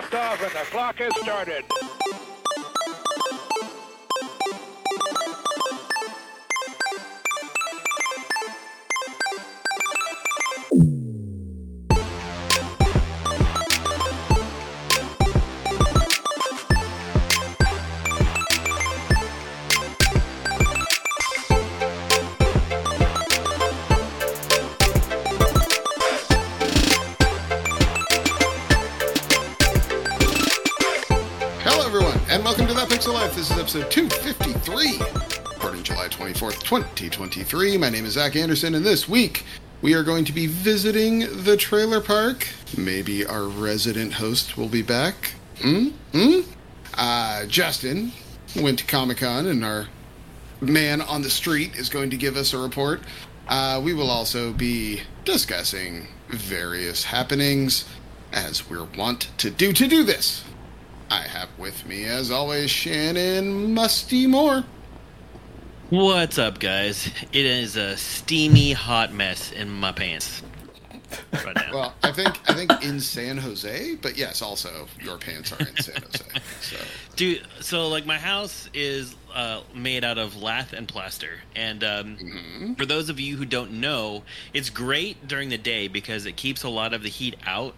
liftoff and the clock has started. 2023. My name is Zach Anderson, and this week we are going to be visiting the trailer park. Maybe our resident host will be back. Hmm? Hmm? Uh, Justin went to Comic Con, and our man on the street is going to give us a report. Uh, we will also be discussing various happenings, as we're wont to do to do this. I have with me, as always, Shannon Musty Moore. What's up, guys? It is a steamy, hot mess in my pants right now. Well, I think I think in San Jose, but yes, also your pants are in San Jose. So Dude, so like my house is uh, made out of lath and plaster, and um, mhm. for those of you who don't know, it's great during the day because it keeps a lot of the heat out.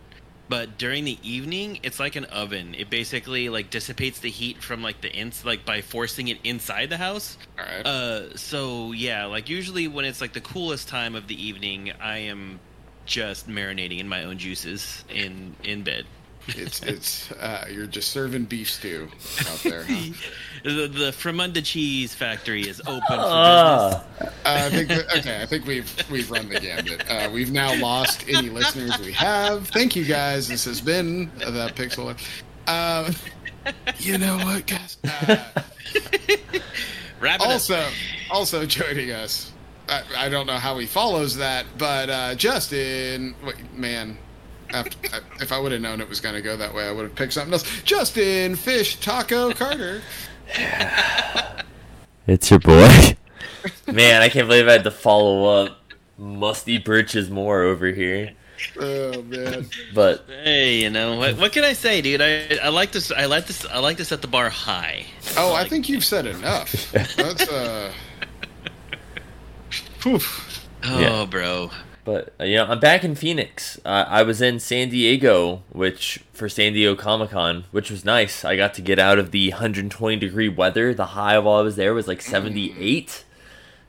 But during the evening, it's like an oven. It basically like dissipates the heat from like the ins like by forcing it inside the house. right. Uh, so yeah, like usually when it's like the coolest time of the evening, I am just marinating in my own juices in in bed. It's it's uh, you're just serving beef stew out there. Huh? The, the Fremunda Cheese Factory is open for Ah, Uh, I think that, okay. I think we've we've run the gambit. Uh, we've now lost any listeners we have. Thank you guys. This has been the Pixel. Um, you know what, guys? Uh, business. Wrap it up. also, also joining us. I, I don't know how he follows that, but uh, Justin, wait, man, after, if I would have known it was going to go that way, I would have picked something else. Justin Fish Taco Carter. it's your boy. Man, I can't believe I had to follow up Musty Birches more over here. Oh man, But Hey, you know what? What can I say, dude? I I like this. I like this. I like to set the bar high. oh, I think you've said enough. That's uh. Whew. Oh, Yeah. bro. but uh, you know, I'm back in Phoenix. Uh, I was in San Diego, which for San Diego Comic Con, which was nice. I got to get out of the 120 degree weather. The high while I was there was like 78.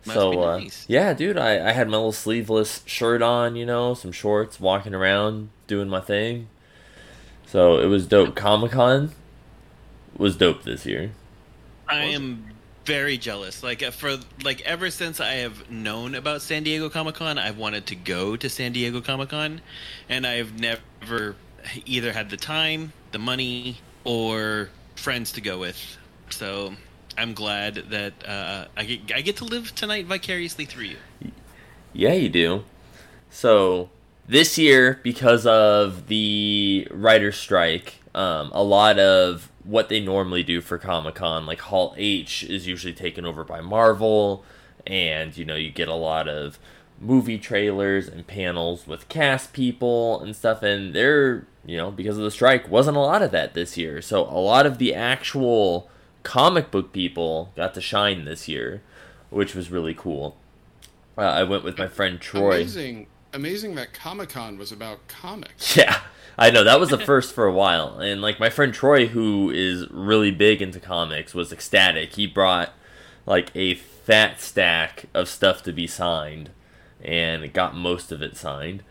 Must so be uh, nice. yeah, dude, I, I had my little sleeveless shirt on, you know, some shorts, walking around doing my thing. So it was dope. Comic Con was dope this year. I am very jealous. Like uh, for like ever since I have known about San Diego Comic Con, I've wanted to go to San Diego Comic Con, and I've never either had the time, the money, or friends to go with. So I'm glad that uh, I get I get to live tonight vicariously through you. Yeah, you do. So this year, because of the writer's strike, um, a lot of what they normally do for Comic Con, like Hall H, is usually taken over by Marvel, and you know you get a lot of movie trailers and panels with cast people and stuff, and there, you know, because of the strike, wasn't a lot of that this year. So a lot of the actual comic book people got to shine this year, which was really cool. Uh, I went with my friend Troy. Amazing, amazing that Comic Con was about comics. Yeah, I know that was the first for a while, and like my friend Troy, who is really big into comics, was ecstatic. He brought like a fat stack of stuff to be signed, and got most of it signed.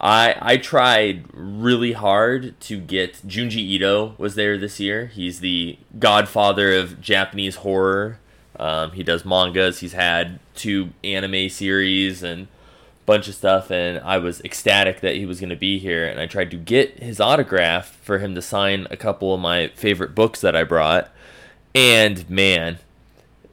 I I tried really hard to get Junji Ito was there this year. He's the godfather of Japanese horror. Um, he does mangas. He's had two anime series and bunch of stuff and I was ecstatic that he was going to be here and I tried to get his autograph for him to sign a couple of my favorite books that I brought and man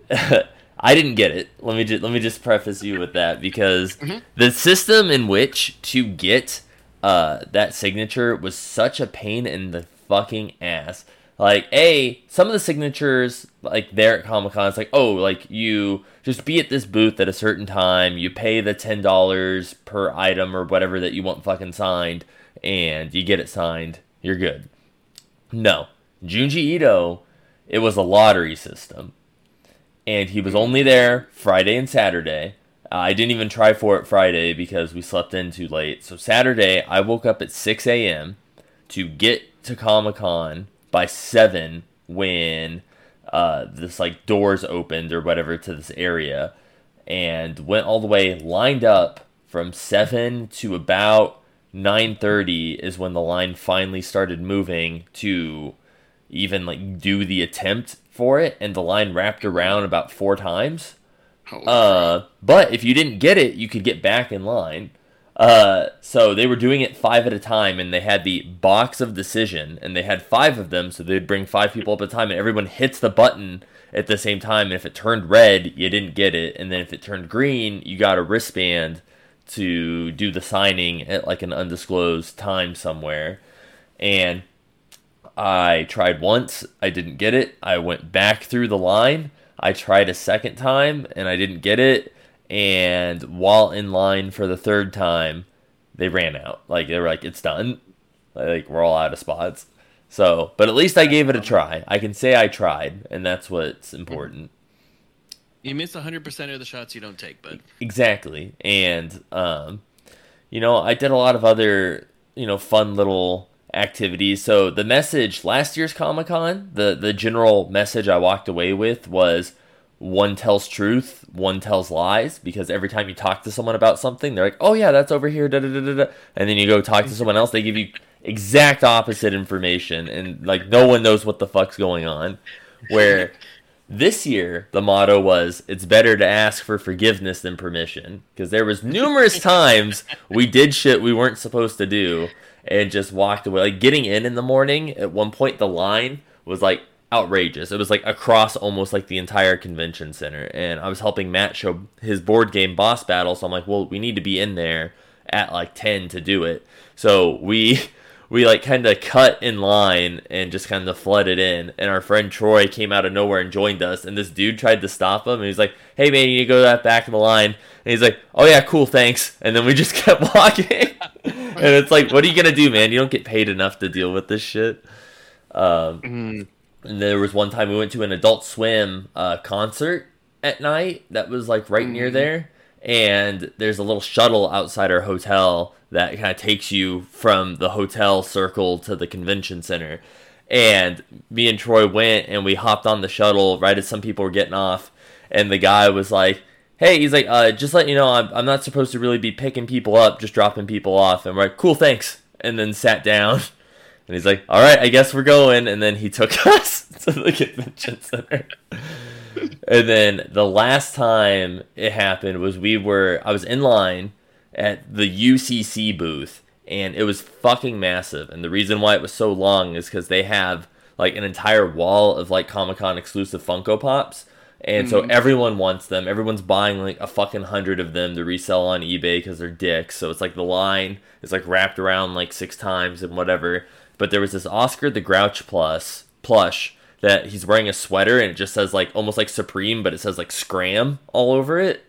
I didn't get it. Let me just let me just preface you with that because the system in which to get uh, that signature was such a pain in the fucking ass. Like, a some of the signatures like there at Comic Con, it's like, oh, like you just be at this booth at a certain time, you pay the ten dollars per item or whatever that you want fucking signed, and you get it signed. You're good. No, Junji Ito, it was a lottery system, and he was only there Friday and Saturday. I didn't even try for it Friday because we slept in too late. So Saturday, I woke up at 6 a.m. to get to Comic Con by 7 when uh, this like doors opened or whatever to this area, and went all the way lined up from 7 to about 9:30 is when the line finally started moving to even like do the attempt for it. And the line wrapped around about four times. Uh, but if you didn't get it, you could get back in line. Uh, so they were doing it five at a time, and they had the box of decision, and they had five of them, so they'd bring five people up at a time, and everyone hits the button at the same time. And if it turned red, you didn't get it, and then if it turned green, you got a wristband to do the signing at like an undisclosed time somewhere. And I tried once, I didn't get it. I went back through the line. I tried a second time and I didn't get it. And while in line for the third time, they ran out. Like they were like, "It's done." Like we're all out of spots. So, but at least I gave it a try. I can say I tried, and that's what's important. You miss 100% of the shots you don't take, but Exactly. And um, you know, I did a lot of other, you know, fun little activities. So the message last year's Comic Con, the the general message I walked away with was one tells truth, one tells lies, because every time you talk to someone about something, they're like, "Oh yeah, that's over here," da da da da, da. and then you go talk to someone else, they give you exact opposite information, and like no one knows what the fuck's going on. Where this year the motto was it's better to ask for forgiveness than permission because there was numerous times we did shit we weren't supposed to do and just walked away like getting in in the morning at one point the line was like outrageous. It was like across almost like the entire convention center and i was helping matt show his board game boss battle so i'm like well we need to be in there at like 10 to do it. So we we like kind of cut in line and just kind of flooded in and our friend troy came out of nowhere and joined us and this dude tried to stop him and he's like hey man you need to go to that back of the line. And he's like oh yeah cool thanks. And then we just kept walking. And it's like what are you gonna do man? You don't get paid enough to deal with this shit. Um, mm, and there was one time we went to an adult swim uh, concert at night that was like right near there and there's a little shuttle outside our hotel that kind of takes you from the hotel circle to the convention center. And me and Troy went and we hopped on the shuttle right as some people were getting off. And the guy was like, Hey, he's like, uh, just let you know, I'm, I'm not supposed to really be picking people up, just dropping people off. And we're like, cool, thanks. And then sat down. And he's like, all right, I guess we're going. And then he took us to the convention center. and then the last time it happened was we were, I was in line at the UCC booth and it was fucking massive. And the reason why it was so long is because they have like an entire wall of like Comic Con exclusive Funko Pops. And so mm-hmm. everyone wants them. Everyone's buying like a fucking hundred of them to resell on eBay because they're dicks. So it's like the line is like wrapped around like six times and whatever. But there was this Oscar the Grouch plus plush that he's wearing a sweater and it just says like almost like Supreme, but it says like Scram all over it.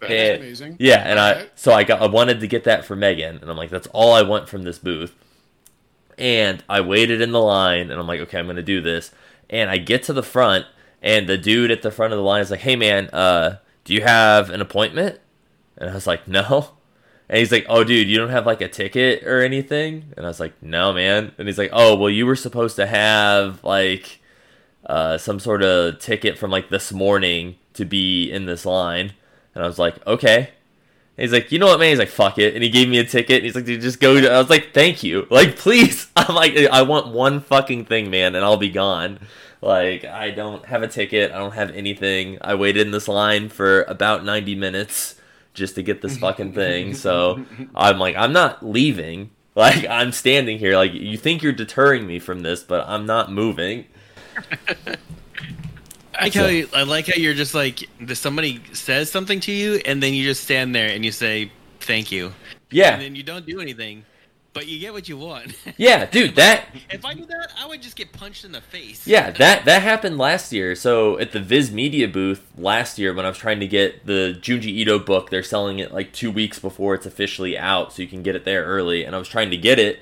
That's amazing. Yeah, and I so I got I wanted to get that for Megan, and I'm like, that's all I want from this booth. And I waited in the line, and I'm like, okay, I'm gonna do this. And I get to the front, and the dude at the front of the line is like, hey man, uh, do you have an appointment? And I was like, no. And he's like, oh dude, you don't have like a ticket or anything? And I was like, no man. And he's like, oh well, you were supposed to have like uh, some sort of ticket from like this morning to be in this line. And I was like, okay. And he's like, you know what, man? He's like, fuck it. And he gave me a ticket. And he's like, dude, just go. I was like, thank you. Like, please. I'm like, I want one fucking thing, man, and I'll be gone. Like, I don't have a ticket. I don't have anything. I waited in this line for about 90 minutes just to get this fucking thing. So I'm like, I'm not leaving. Like, I'm standing here. Like, you think you're deterring me from this, but I'm not moving. I like how you, I like how you're just like somebody says something to you and then you just stand there and you say thank you Yeah. and then you don't do anything, but you get what you want. Yeah, dude, that if I did that, I would just get punched in the face. Yeah, that that happened last year. So at the Viz Media booth last year, when I was trying to get the Junji Ito book, they're selling it like two weeks before it's officially out, so you can get it there early. And I was trying to get it,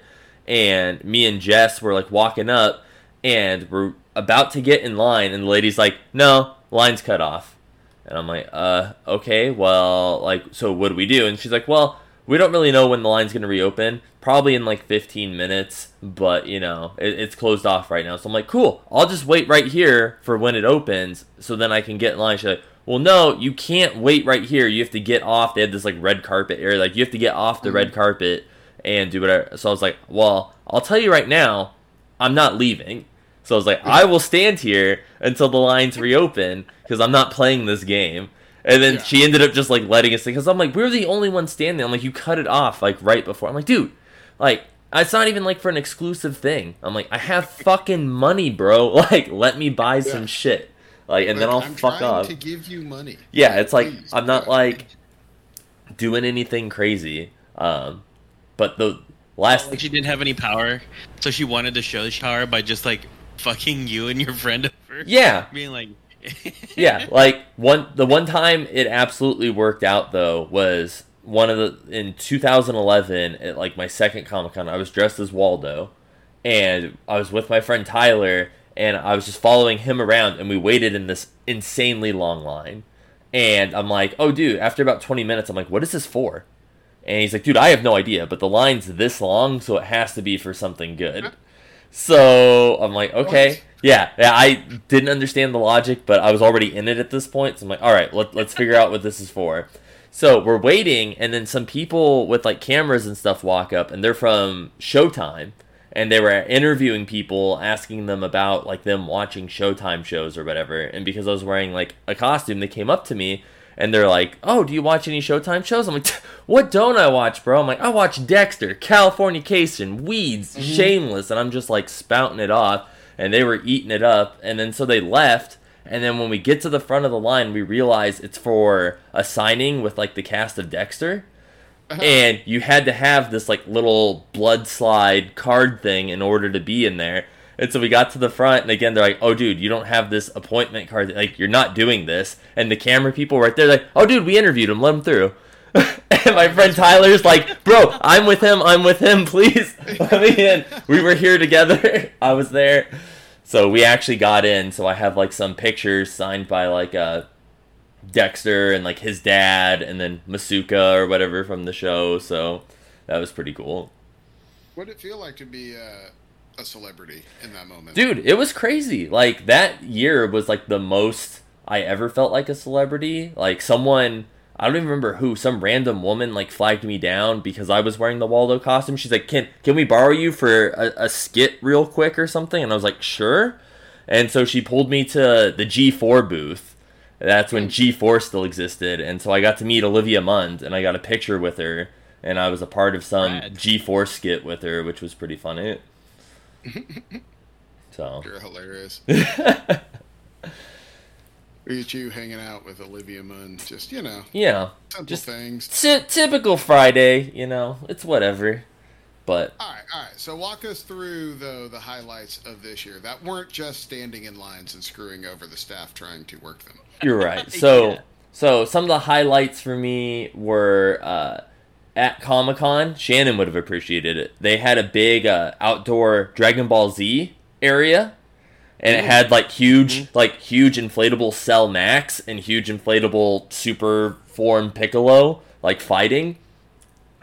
and me and Jess were like walking up, and we're about to get in line, and the lady's like, "No, line's cut off." And I'm like, "Uh, okay, well, like, so what do we do?" And she's like, "Well, we don't really know when the line's gonna reopen. Probably in like 15 minutes, but you know, it, it's closed off right now." So I'm like, "Cool, I'll just wait right here for when it opens, so then I can get in line." She's like, "Well, no, you can't wait right here. You have to get off." They had this like red carpet area, like you have to get off the red mm-hmm. carpet and do whatever. So I was like, "Well, I'll tell you right now, I'm not leaving." So I was like, I will stand here until the lines reopen because I'm not playing this game. And then Yeah. she ended up just like letting us because I'm like, we are the only ones standing. I'm like, you cut it off like right before. I'm like, dude, like it's not even like for an exclusive thing. I'm like, I have fucking money, bro. Like, let me buy Yeah. some shit. Like, and then I'll I'm fuck trying off. to give you money. Yeah, it's like Please, I'm not like doing anything crazy. Um, but the last Like she didn't have any power, so she wanted to show she power by just like fucking you and your friend over. yeah, Being like, yeah, like one the one time it absolutely worked out though was one of the in 2011 at like my second Comic Con. I was dressed as Waldo, and I was with my friend Tyler, and I was just following him around, and we waited in this insanely long line. And I'm like, oh, dude, after about 20 minutes, I'm like, what is this for? And he's like, dude, I have no idea, but the line's this long, so it has to be for something good. So I'm like, okay, What? yeah, yeah. I didn't understand the logic, but I was already in it at this point. So I'm like, all right, let, let's figure out what this is for. So we're waiting, and then some people with like cameras and stuff walk up, and they're from Showtime, and they were interviewing people, asking them about like them watching Showtime shows or whatever. And because I was wearing like a costume, they came up to me and they're like, "Oh, do you watch any Showtime shows?" I'm like, "What don't I watch, bro?" I'm like, "I watch Dexter, California Californication, Weeds, mm-hmm. Shameless," and I'm just like spouting it off, and they were eating it up, and then so they left. And then when we get to the front of the line, we realize it's for a signing with like the cast of Dexter uh-huh. and you had to have this like little blood slide card thing in order to be in there. And so we got to the front, and again, they're like, "Oh, dude, you don't have this appointment card. Like, you're not doing this." And the camera people right there, like, "Oh, dude, we interviewed him. Let him through." and my friend Tyler's like, "Bro, I'm with him. I'm with him. Please let me in." We were here together. I was there, so we actually got in. So I have like some pictures signed by like uh Dexter and like his dad, and then Masuka or whatever from the show. So that was pretty cool. What did it feel like to be uh, a celebrity in that moment? Dude, it was crazy. Like that year was like the most I ever felt like a celebrity. Like someone I don't even remember who, some random woman like flagged me down because I was wearing the Waldo costume. She's like, "Can can we borrow you for a, a skit real quick or something?" And I was like, "Sure." And so she pulled me to the G4 booth. That's when G4 still existed, and so I got to meet Olivia Munn, and I got a picture with her, and I was a part of some G4 skit with her, which was pretty funny. So You're hilarious. Look at you hanging out with Olivia Munn. Just, you know, yeah, Just- things. Ty- typical Friday, you know, it's whatever. But All right, all right. So walk us through, though, the highlights of this year that weren't just standing in lines and screwing over the staff trying to work them. you're right. So, Yeah. so some of the highlights for me were uh, at Comic Con. Shannon would have appreciated it. They had a big uh, outdoor Dragon Ball Z area, and it had like huge, like huge inflatable Cell Max and huge inflatable Super Form Piccolo, like fighting.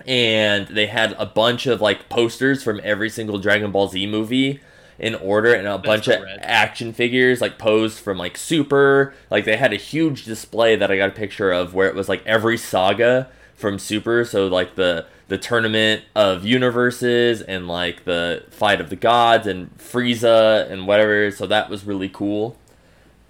and they had a bunch of like posters from every single Dragon Ball Z movie in order and a bunch of action figures like posed from like Super. Like they had a huge display that I got a picture of where it was like every saga from Super, so like the the tournament of universes and like the fight of the gods and Frieza and whatever. So that was really cool.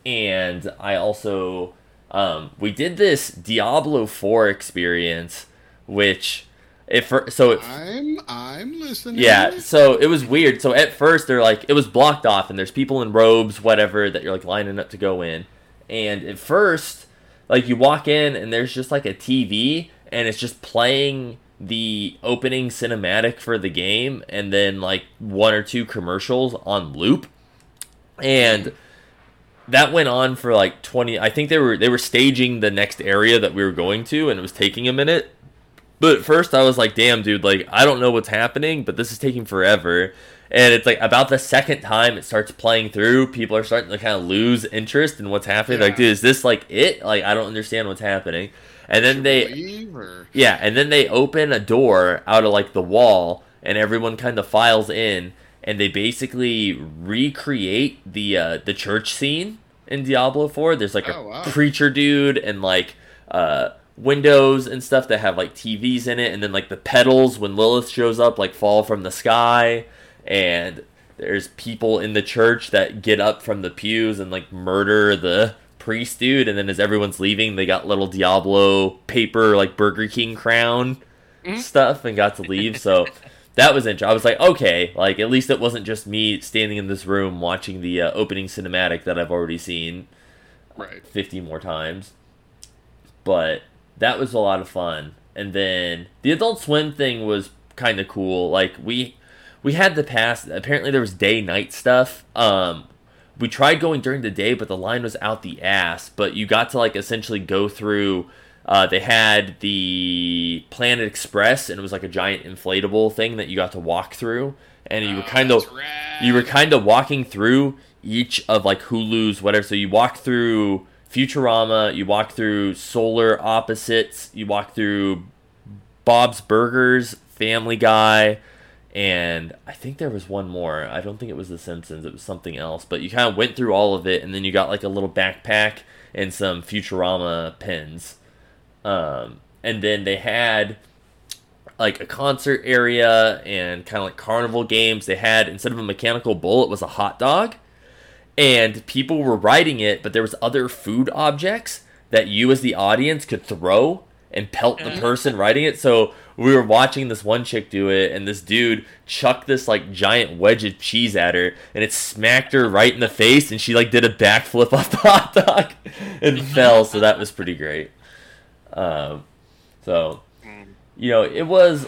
And I also um, we did this Diablo 4 experience, which if so it, I'm, I'm listening. yeah, so it was weird. So at first they're like it was blocked off and there's people in robes, whatever, that you're like lining up to go in. And at first, like you walk in and there's just like a TV and it's just playing the opening cinematic for the game and then like one or two commercials on loop. And that went on for like 20 I think they were they were staging the next area that we were going to and it was taking a minute But at first I was like, damn, dude, like I don't know what's happening, but this is taking forever. And it's like about the second time it starts playing through, people are starting to kind of lose interest in what's happening. Like, dude, is this like it? Like, I don't understand what's happening. And then they, or yeah, and then they open a door out of like the wall, and everyone kind of files in, and they basically recreate the uh, the church scene in Diablo Four. There's like Oh, a wow. preacher dude and like uh, windows and stuff that have like TVs in it, and then like the petals when Lilith shows up like fall from the sky, and there's people in the church that get up from the pews and like murder the priest dude, and then as everyone's leaving, they got little Diablo paper like Burger King crown stuff and got to leave. So that was interesting. I was like, okay, like at least it wasn't just me standing in this room watching the uh, opening cinematic that I've already seen right. 50 more times. But that was a lot of fun. And then the Adult Swim thing was kind of cool. Like we we had the past apparently there was day night stuff. Um we tried going during the day but the line was out the ass, but you got to like essentially go through uh, they had the Planet Express, and it was like a giant inflatable thing that you got to walk through, and you were Oh, kind of you were kind of walking through each of like Hulu's whatever. So you walk through Futurama, you walk through Solar Opposites, you walk through Bob's Burgers, Family Guy, and I think there was one more. I don't think it was The Simpsons. It was something else. But you kind of went through all of it, and then you got like a little backpack and some Futurama pins. Um, and then they had like a concert area and kind of like carnival games. They had instead of a mechanical bull, it was a hot dog, and people were riding it, but there was other food objects that you as the audience could throw and pelt the person riding it. So we were watching this one chick do it, and this dude chucked this like giant wedge of cheese at her, and it smacked her right in the face, and she like did a backflip off the hot dog and fell. So that was pretty great. Um, so you know, it was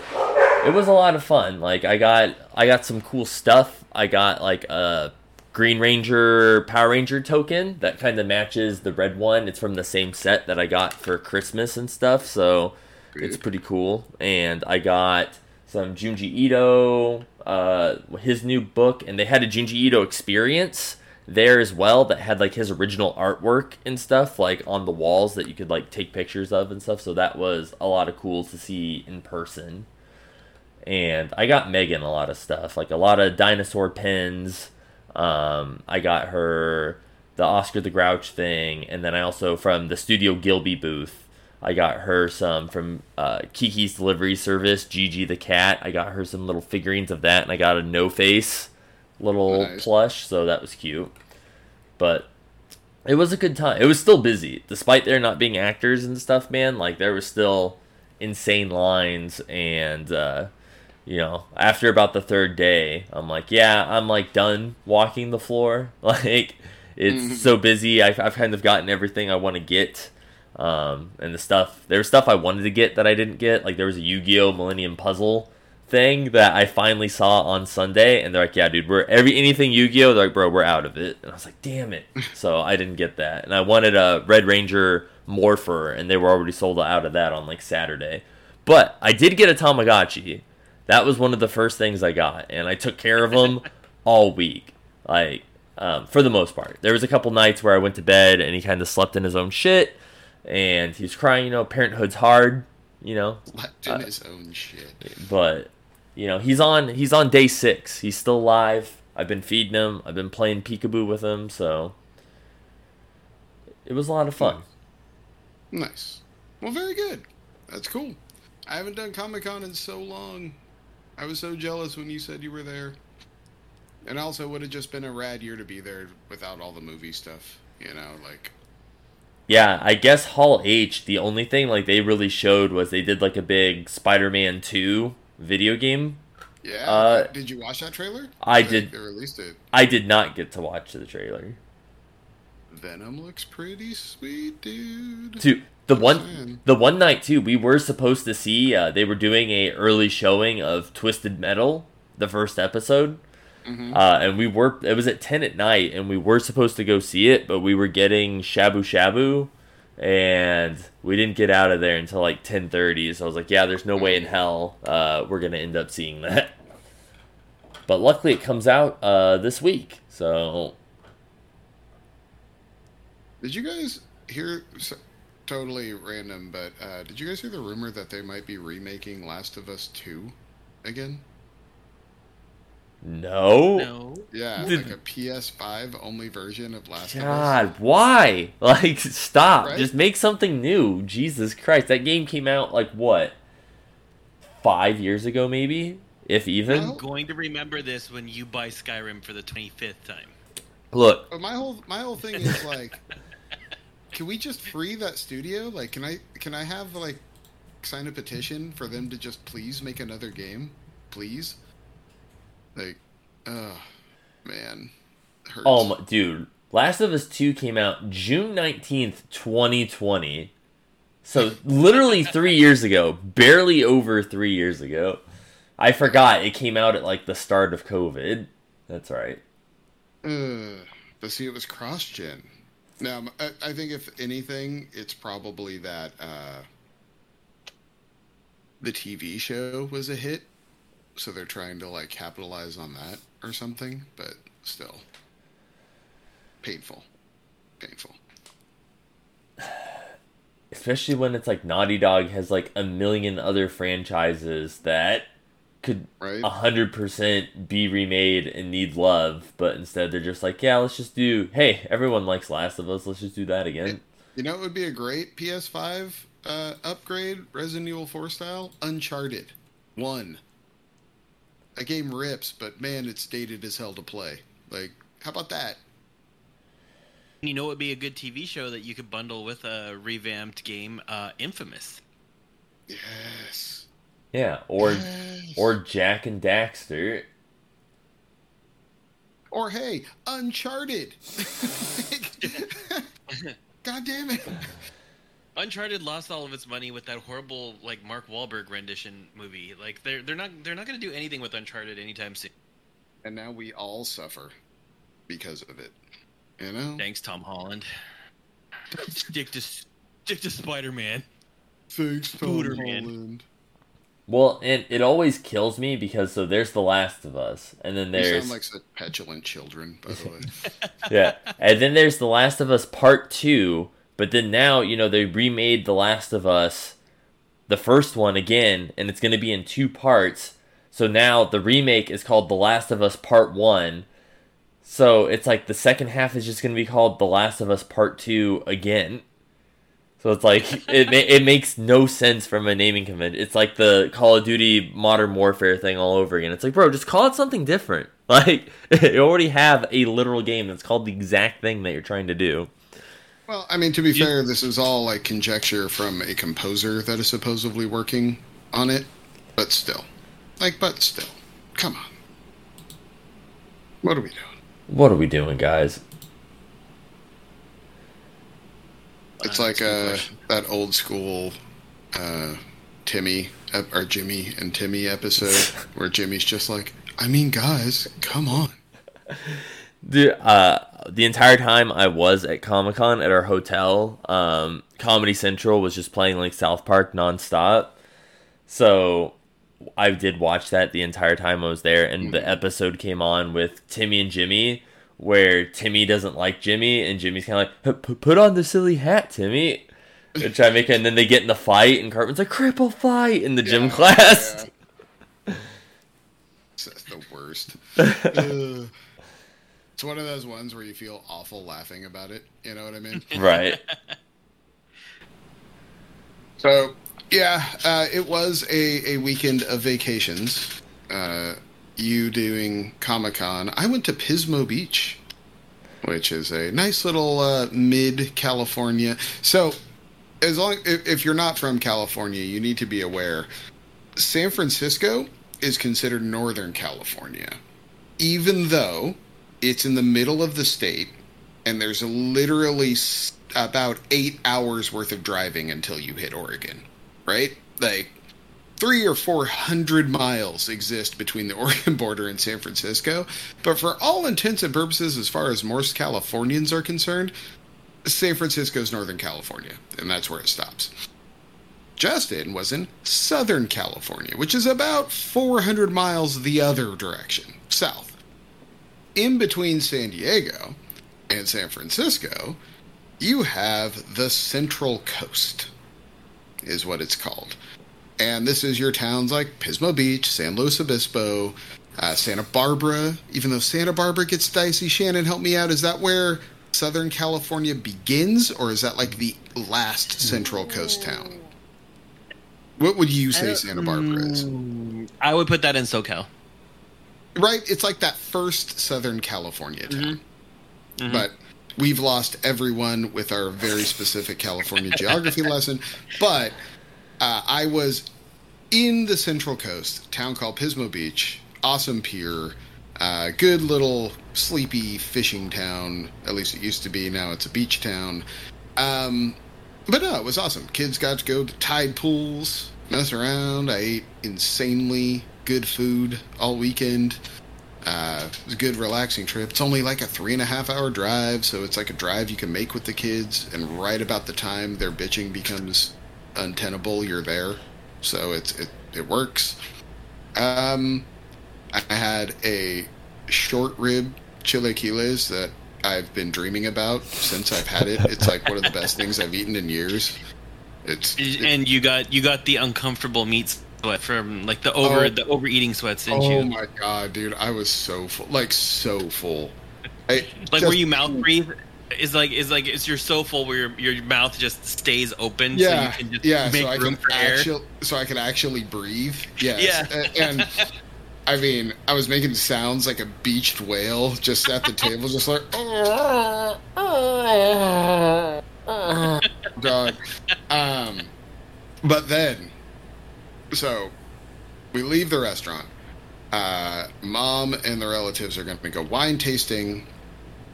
it was a lot of fun. Like I got I got some cool stuff. I got like a Green Ranger Power Ranger token that kind of matches the red one. It's from the same set that I got for Christmas and stuff, so it's pretty cool. And I got some Junji Ito, uh, his new book, and they had a Junji Ito experience there as well that had like his original artwork and stuff like on the walls that you could like take pictures of and stuff. So that was a lot of cool to see in person. And I got Megan a lot of stuff, like a lot of dinosaur pins. Um, I got her the Oscar the Grouch thing, and then I also from the Studio Ghibli booth, I got her some from uh, Kiki's Delivery Service, Jiji the cat. I got her some little figurines of that, and I got a No Face little Nice. plush, so that was cute. But it was a good time. It was still busy, despite there not being actors and stuff. Man, like there was still insane lines, and uh, you know, after about the third day, I'm like, yeah, I'm like done walking the floor. Like it's so busy. I've, I've kind of gotten everything I want to get. Um, and the stuff there was stuff I wanted to get that I didn't get. Like there was a Yu-Gi-Oh! Millennium Puzzle thing that I finally saw on Sunday, and they're like, "Yeah, dude, we're every anything Yu-Gi-Oh!" They're like, "Bro, we're out of it." And I was like, "Damn it!" So I didn't get that, and I wanted a Red Ranger Morpher, and they were already sold out of that on like Saturday. But I did get a Tamagotchi. That was one of the first things I got, and I took care of him all week, like um, for the most part. There was a couple nights where I went to bed and he kind of slept in his own shit, and he was crying. You know, parenthood's hard. You know, Left in his own shit. but you know he's on he's on day six he's still alive i've been feeding him i've been playing peekaboo with him so it was a lot of fun Nice. Well, very good. That's cool. I haven't done Comic Con in so long. I was so jealous when you said you were there. And also, would have just been a rad year to be there without all the movie stuff. You know, like yeah i guess hall h the only thing like they really showed was they did like a big spider-man 2 video game yeah. Uh, did you watch that trailer? I did. They released it. i did not get to watch the trailer Venom looks pretty sweet, dude. Dude, the one saying. the one night too, we were supposed to see. Uh, they were doing a early showing of Twisted Metal, the first episode, Mhm. uh, and we were. It was at ten at night, and we were supposed to go see it, but we were getting shabu shabu and we didn't get out of there until like 10:30. So I was like, yeah, there's no way in hell uh, we're gonna end up seeing that. But luckily, it comes out uh, this week. So Did you guys hear? S- Totally random, but uh, did you guys hear the rumor that they might be remaking Last of Us Two again? no. No. Yeah, Did- like a PS5 only version of Last of Us. God, why? Like, stop. Right? Just make something new. Jesus Christ. That game came out, like, what? Five years ago, maybe? If even? I'm going to remember this when you buy Skyrim for the 25th time. Look, But my whole my whole thing is like, can we just free that studio? Like, can I can I have like sign a petition for them to just please make another game, please? Like, oh man, hurts. oh, my, dude. Last of Us 2 came out June 19th, 2020. So, literally three years ago. Barely over three years ago. I forgot it came out at, like, the start of COVID. That's right. Uh, but see, it was cross gen. Now, I, I think if anything, it's probably that uh, the TV show was a hit, so they're trying to like capitalize on that or something. But still, painful, painful. especially when it's like Naughty Dog has like a million other franchises that could Right? a hundred percent be remade and need love, but instead they're just like, yeah, let's just do. Hey, everyone likes Last of Us. Let's just do that again. You know, it would be a great PS5 uh, upgrade, Resident Evil 4 style. Uncharted, one. That game rips, but man, it's dated as hell to play. Like, how about that? You know it would be a good TV show that you could bundle with a revamped game? Uh, Infamous. Yes. Yeah, or or Jak and Daxter. Or hey, Uncharted. God damn it. Uncharted lost all of its money with that horrible like Mark Wahlberg rendition movie. Like they're they're not they're not going to do anything with Uncharted anytime soon. And now we all suffer because of it. You know? Thanks, Tom Holland. Stick to stick to Spider Man. Thanks, Tom Booter, man. Holland. Well, and it always kills me because so there's The Last of Us, and then You sound like such petulant children, by the way. yeah, and then there's The Last of Us Part Two. But then now, you know, they remade The Last of Us, the first one again, and it's going to be in two parts. So now the remake is called The Last of Us Part One. So it's like the second half is just going to be called The Last of Us Part Two again. So it's like it ma- it makes no sense from a naming convention. It's like the Call of Duty Modern Warfare thing all over again. It's like, bro, just call it something different. Like you already have a literal game that's called the exact thing that you're trying to do. Well, I mean, to be fair, this is all like conjecture from a composer that is supposedly working on it, but still. Like, but still. Come on. What are we doing? What are we doing, guys? It's Uh, like a uh, that old school uh, Timmy or Jimmy and Timmy episode where Jimmy's just like, I mean, guys, come on. The uh, the entire time I was at Comic Con at our hotel, um, Comedy Central was just playing like South Park nonstop. So I did watch that the entire time I was there, and the episode came on with Timmy and Jimmy, where Timmy doesn't like Jimmy, and Jimmy's kind of like, "Put on the silly hat, Timmy." And try to make it, and then they get in the fight, and Cartman's like, "Cripple fight" in the gym Yeah, class. yeah. It's it's the worst. Uh, it's one of those ones where you feel awful laughing about it. You know what I mean? right. So yeah, uh, it was a, a weekend of vacations. Uh, you doing Comic Con? I went to Pismo Beach, which is a nice little uh, mid California. So as long if, if you're not from California, you need to be aware. San Francisco is considered Northern California, even though it's in the middle of the state, and there's literally about eight hours worth of driving until you hit Oregon, right? Like three or four hundred miles exist between the Oregon border and San Francisco, but for all intents and purposes, as far as most Californians are concerned, San Francisco's Northern California, and that's where it stops. Justin was in Southern California, which is about 400 miles the other direction, south. In between San Diego and San Francisco, you have the Central Coast, is what it's called. And this is your towns like Pismo Beach, San Luis Obispo, uh, Santa Barbara. Even though Santa Barbara gets dicey, Shannon, help me out. Is that where Southern California begins, or is that like the last Central Coast town? What would you say Santa Barbara is? Mm, I would put that in SoCal. Right? It's like that first Southern California town. Mm-hmm. Mm-hmm. But we've lost everyone with our very specific California geography lesson. But uh, I was in the Central Coast, town called Pismo Beach, awesome pier, uh, good little sleepy fishing town. At least it used to be. Now it's a beach town. Um, but no, it was awesome. Kids got to go to tide pools, mess around. I ate insanely good food all weekend. Uh, it was a good, relaxing trip. It's only like a three and a half hour drive, so it's like a drive you can make with the kids. And right about the time their bitching becomes untenable, you're there. So it's it it works. Um, I had a short rib chilaquiles that I've been dreaming about since I've had it. It's like one of the best things I've eaten in years. It's it- And you got you got the uncomfortable meat sweat from like the over Oh. the overeating sweats, didn't oh you? my god, dude! I was so full, like so full. I, Like just- where you mouth breathe is like is like is you're so full where your your mouth just stays open yeah, so you can just yeah, make so I room can for air. actually, so I can actually breathe. Yes. Yeah. A- and I mean, I was making sounds like a beached whale just at the table, just like dog. Um, but then, so we leave the restaurant. Uh, mom and the relatives are going to go wine tasting.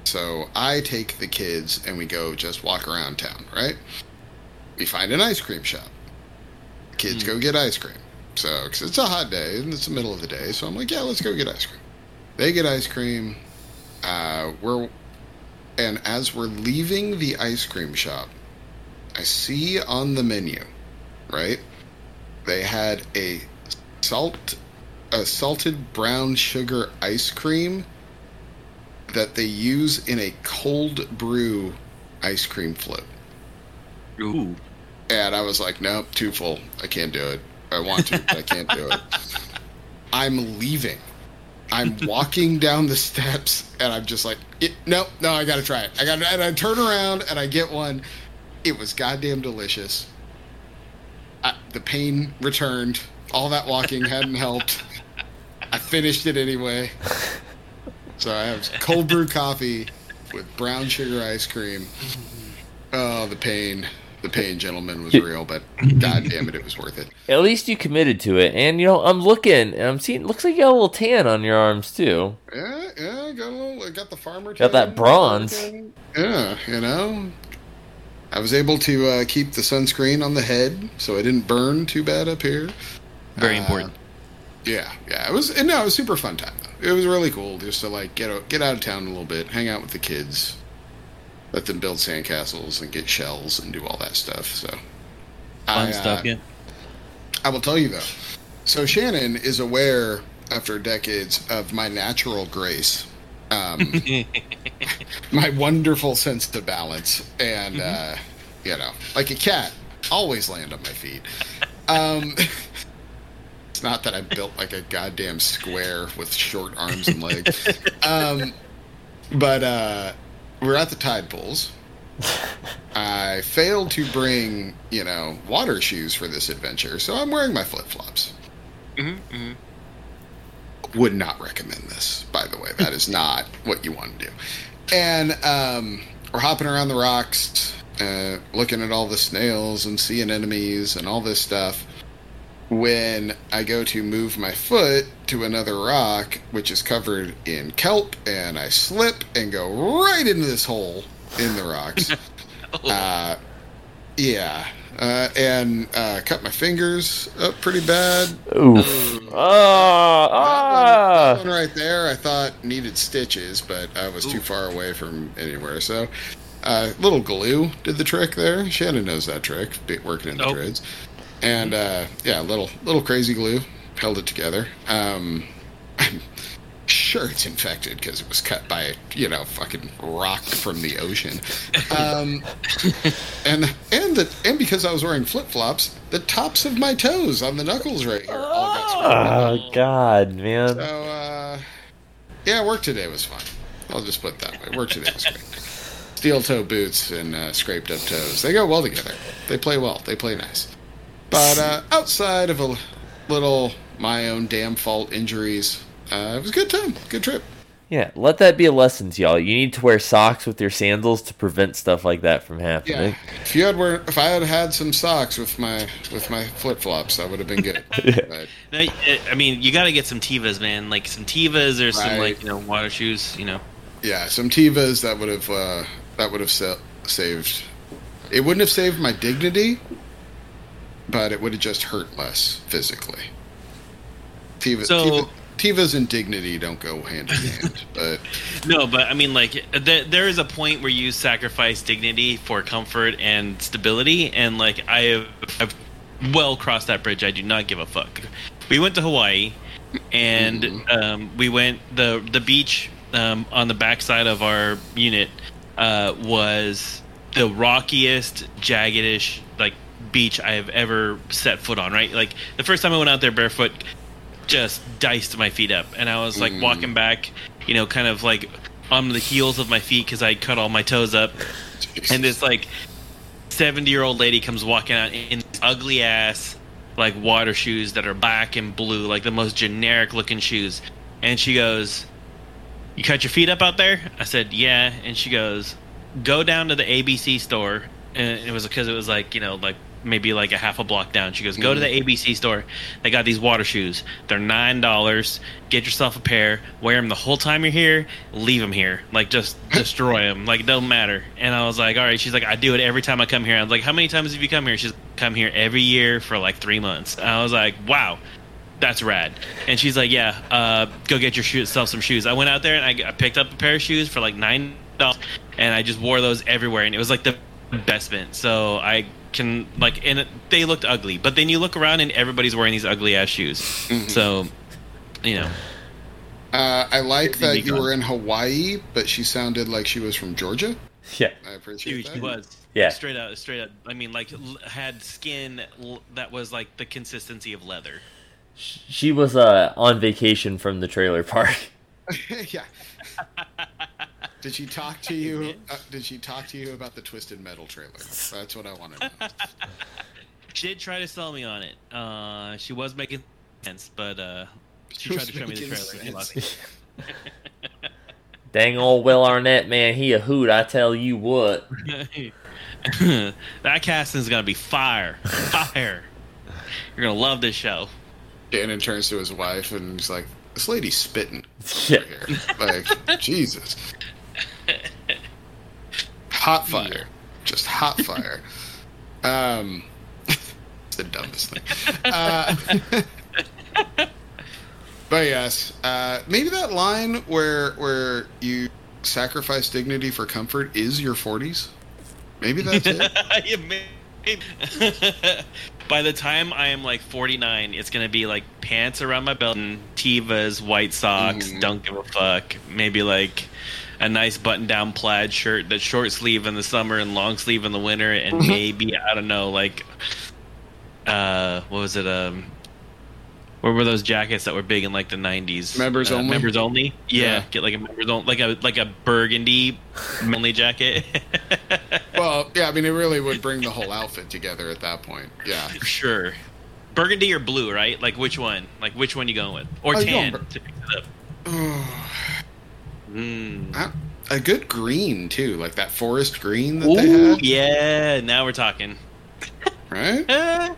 So I take the kids and we go just walk around town, right? We find an ice cream shop. Kids go get ice cream. So, because it's a hot day and it's the middle of the day. So I'm like, yeah, let's go get ice cream. They get ice cream. Uh, we're, and as we're leaving the ice cream shop, I see on the menu, right? They had a salt, a salted brown sugar ice cream that they use in a cold brew ice cream float. Ooh. And I was like, nope, too full. I can't do it. I want to, but I can't do it. I'm leaving. I'm walking down the steps, and I'm just like, no, no, I gotta try it. I got, and I turn around and I get one. It was goddamn delicious. I, the pain returned. All that walking hadn't helped. I finished it anyway. So I have cold brew coffee with brown sugar ice cream. Oh, the pain. The pain, gentlemen, was real, but god damn it, it was worth it. At least you committed to it, and you know I'm looking, and I'm seeing. Looks like you got a little tan on your arms too. Yeah, yeah, I got a little, I got the farmer. Tan. Got that bronze. Yeah, you know, I was able to uh, keep the sunscreen on the head, so I didn't burn too bad up here. Very Uh, important. Yeah, yeah, it was. And no, it was a super fun time. It was really cool just to like get out, get out of town a little bit, hang out with the kids, let them build sandcastles and get shells and do all that stuff. So Fun I, uh, yeah. I will tell you though. So Shannon is aware after decades of my natural grace, um, my wonderful sense of balance, and uh, you know, like a cat, always land on my feet. Um, it's not that I'm built like a goddamn square with short arms and legs, um, but uh, we're at the tide pools. I failed to bring, you know, water shoes for this adventure, so I'm wearing my flip flops. Mhm, mhm. Would not recommend this, by the way. That is not what you want to do. And um, we're hopping around the rocks, uh, looking at all the snails and sea anemones and all this stuff. When I go to move my foot to another rock, which is covered in kelp, and I slip and go right into this hole in the rocks. Uh, yeah, uh, and uh, cut my fingers up pretty bad. Oof. Ah, That ah. one right there, I thought needed stitches, but I was too far away from anywhere. So, Uh, little glue did the trick there. Shannon knows that trick, working in the Oh. trades. And uh, yeah, little little crazy glue held it together. Um, I'm sure it's infected because it was cut by you know fucking rock from the ocean. Um, and and the and because I was wearing flip flops, the tops of my toes on the knuckles right here all got. Oh God, man. So, uh, yeah, work today was fun. I'll just put it that way. Work today was great. Steel toe boots and uh, scraped up toes. They go well together. They play well. They play nice. But uh, outside of a little my own damn fault injuries, uh, it was a good time. Good trip. Yeah, let that be a lesson to y'all. You need to wear socks with your sandals to prevent stuff like that from happening. Yeah. If you had wear, if I had had some socks with my with my flip flops, that would have been good. But I I mean, you got to get some Tevas, man. Like some Tevas or some Right. like you know water shoes. You know. yeah, some Tevas that would have uh, that would have sa- saved. It wouldn't have saved my dignity, but it would have just hurt less physically. Teva, So- Teva, Tevas indignity don't go hand in hand, but No, but I mean, like, th- there is a point where you sacrifice dignity for comfort and stability, and like, I have I've well crossed that bridge. I do not give a fuck. We went to Hawaii, and um, we went the the beach um, on the backside of our unit uh, was the rockiest, jaggedish like beach I have ever set foot on. Right, like the first time I went out there barefoot, just diced my feet up, and I was like Mm. walking back, you know, kind of like on the heels of my feet because I cut all my toes up, and this like seventy year old lady comes walking out in ugly ass like water shoes that are black and blue, like the most generic looking shoes, and she goes, "You cut your feet up out there?" I said, "Yeah," and she goes, "Go down to the ABC store." And it was because it was like you know like maybe like a half a block down. She goes, "Go to the ABC store. They got these water shoes. They're nine dollars. Get yourself a pair. Wear them the whole time you're here. Leave them here. Like just destroy them. Like it don't matter." And I was like, "All right." She's like, "I do it every time I come here." I was like, "How many times have you come here?" She's come here every year for like three months. And I was like, "Wow." That's rad. And she's like, "Yeah, uh, go get your shoes, some shoes." I went out there and I, I picked up a pair of shoes for like nine dollars, and I just wore those everywhere, and it was like the best investment. So I can like, and it, they looked ugly, but then you look around and everybody's wearing these ugly ass shoes. So, you know, uh, I like It'd that you gone. were in Hawaii, but she sounded like she was from Georgia. Yeah. I appreciate dude, that. she was Yeah. straight out, straight out. I mean, like l- had skin l- that was like the consistency of leather. She was uh, on vacation from the trailer park. yeah. Did she talk to you? Uh, did she talk to you about the Twisted Metal trailer? That's what I want to know. She did try to sell me on it. Uh, she was making sense, but uh, she She tried to show me the trailer. and sense. Dang old Will Arnett, man, he a hoot. I tell you what. that casting's gonna be fire, fire. You're gonna love this show. Shannon turns to his wife and he's like, "This lady's spitting Yeah. here. Like, Jesus, hot fire, just hot fire." Um, it's the dumbest thing. Uh, but yes, uh, maybe that line where where you sacrifice dignity for comfort is your forties. Maybe that's it. By the time I am like 49, it's gonna be like pants around my belt, and Tevas, white socks, Mhm. don't give a fuck. Maybe like a nice button-down plaid shirt that's short sleeve in the summer and long sleeve in the winter, and Mm-hmm. maybe I don't know, like uh, what was it? Um, what were those jackets that were big in like the 90s? Members Uh, only? Members only. Yeah, Yeah. get like a members only, like a like a burgundy only jacket. Well, yeah, I mean, it really would bring the whole outfit together at that point. Yeah. Sure. Burgundy or blue, right? Like which one? Like which one you going with? Or Oh, tan Mm. A good green too, like that forest green that they Ooh, had, yeah. Now we're talking. right? Ah,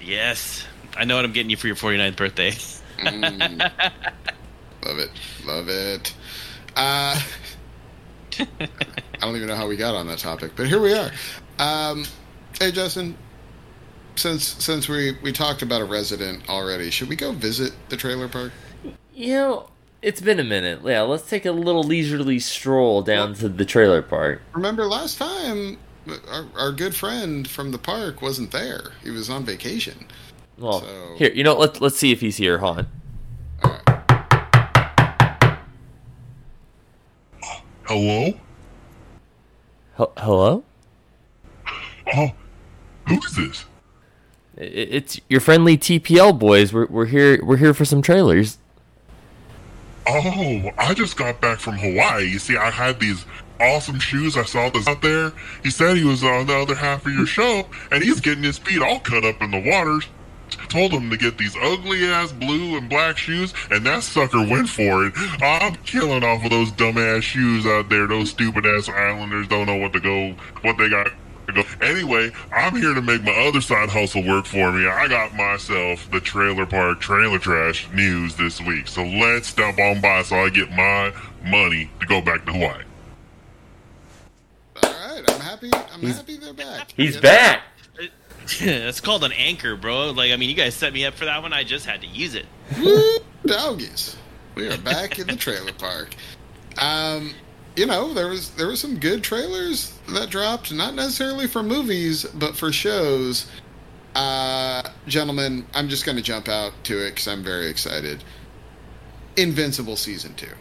yes. I know what I'm getting you for your 49th birthday. Mm. Love it, love it. Uh, I don't even know how we got on that topic, but here we are. Um, hey, Justin, since since we we talked about a resident already, should we go visit the trailer park? You know, It's been a minute. Yeah, let's take a little leisurely stroll down to the trailer park. Remember last time, our, our good friend from the park wasn't there. He was on vacation. Well, So- here, you know, let's let's see if he's here. Hold on. All right. Hello? Hel- Hello? Oh, who's this? It's your friendly TPL boys. We're we're here. We're here for some trailers. Oh, I just got back from Hawaii. You see, I had these awesome shoes. I saw this out there. He said he was on the other half of your show, and he's getting his feet all cut up in the waters. Told him to get these ugly ass blue and black shoes, and that sucker went for it. I'm killing off of those dumbass shoes out there. Those stupid ass islanders don't know what to go, what they got. To go. Anyway, I'm here to make my other side hustle work for me. I got myself the trailer park trailer trash news this week. So let's stop on by so I get my money to go back to Hawaii. All right. I'm happy. I'm happy they're back. He's You know? back. That's called an anchor, bro. Like, I mean, you guys set me up for that one. I just had to use it. Woo, doggies. We are back in the trailer park. Um, you know, there was there were some good trailers that dropped, not necessarily for movies, but for shows. Uh, gentlemen, I'm just going to jump out to it because I'm very excited. Invincible season two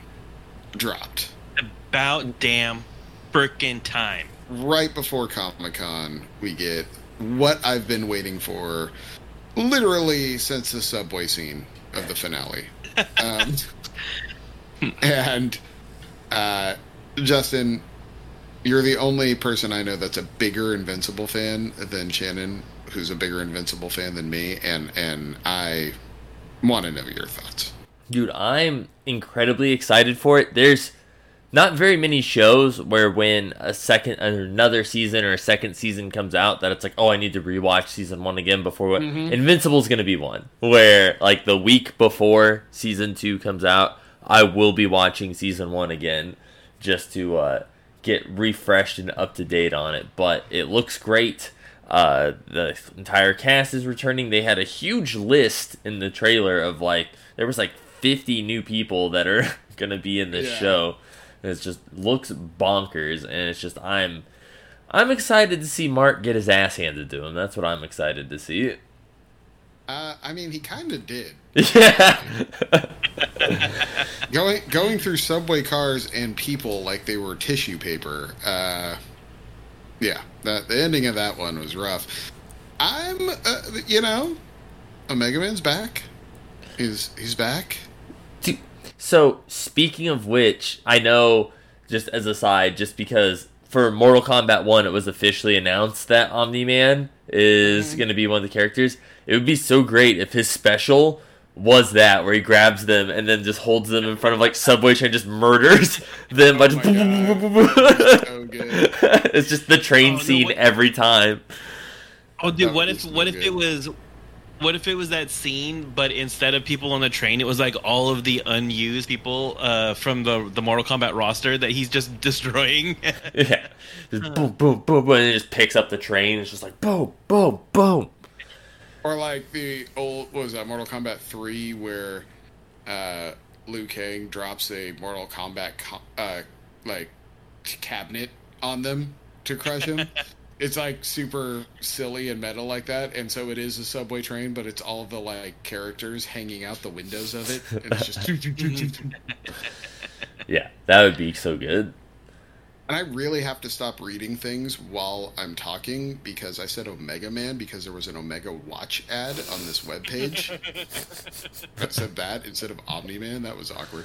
dropped About damn frickin' time. right before Comic Con. We get what I've been waiting for, literally since the subway scene of the finale. Um, and uh, Justin, you're the only person I know that's a bigger Invincible fan than Shannon, who's a bigger Invincible fan than me, and and I want to know your thoughts. Dude, I'm incredibly excited for it. There's not very many shows where when a second another season or a second season comes out that it's like, oh, I need to rewatch season one again before what mm-hmm. Invincible's gonna be one. Where like the week before season two comes out, I will be watching season one again just to uh, get refreshed and up to date on it. But it looks great. Uh, the entire cast is returning. They had a huge list in the trailer of like there was like 50 new people that are gonna be in this Yeah. show. And it's just looks bonkers, and it's just I'm I'm excited to see Mark get his ass handed to him. That's what I'm excited to see. Uh, I mean, he kind of did. Yeah. going going through subway cars and people like they were tissue paper. Uh, yeah, that the ending of that one was rough. I'm, uh, you know, Omega Man's back. He's he's back. So speaking of which, I know just as a side, just because for Mortal Kombat One, it was officially announced that Omni Man is going to be one of the characters. It would be so great if his special was that where he grabs them and then just holds them in front of like subway train, just murders them by just. So good. it's just the train Oh, no, scene what- every time. Oh, dude, That what if be so what if it was what if it was that scene, but instead of people on the train, it was like all of the unused people uh, from the the Mortal Kombat roster that he's just destroying. Yeah, just boom, boom, boom, boom, and it just picks up the train. It's just like boom, boom, boom. Or like the old what was that Mortal Kombat three where uh, Liu Kang drops a Mortal Kombat co- uh, like cabinet on them to crush him. it's like super silly and meta like that, and so it is a subway train, but it's all the like characters hanging out the windows of it, and it's just. Yeah, that would be so good. And I really have to stop reading things while I'm talking because I said Omega Man because there was an Omega Watch ad on this webpage that said that instead of Omni Man. That was awkward.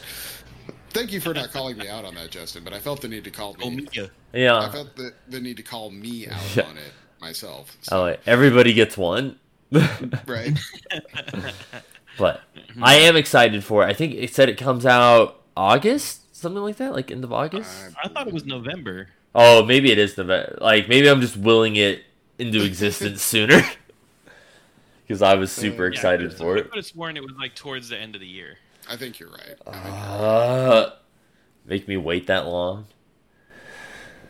Thank you for not calling me out on that, Justin. But I felt the need to call me. Omega. I felt the, the need to call me out Yeah. on it myself. Oh, So, wait, everybody gets one. right? But I am excited for it. I think it said it comes out August, something like that, like end of August. I thought it was November. oh, maybe it is November. Like maybe I'm just willing it into existence sooner because I was super Uh, Yeah, excited I for it. I could it. have sworn it was like towards the end of the year. I think you're right. I think Uh, make me wait that long.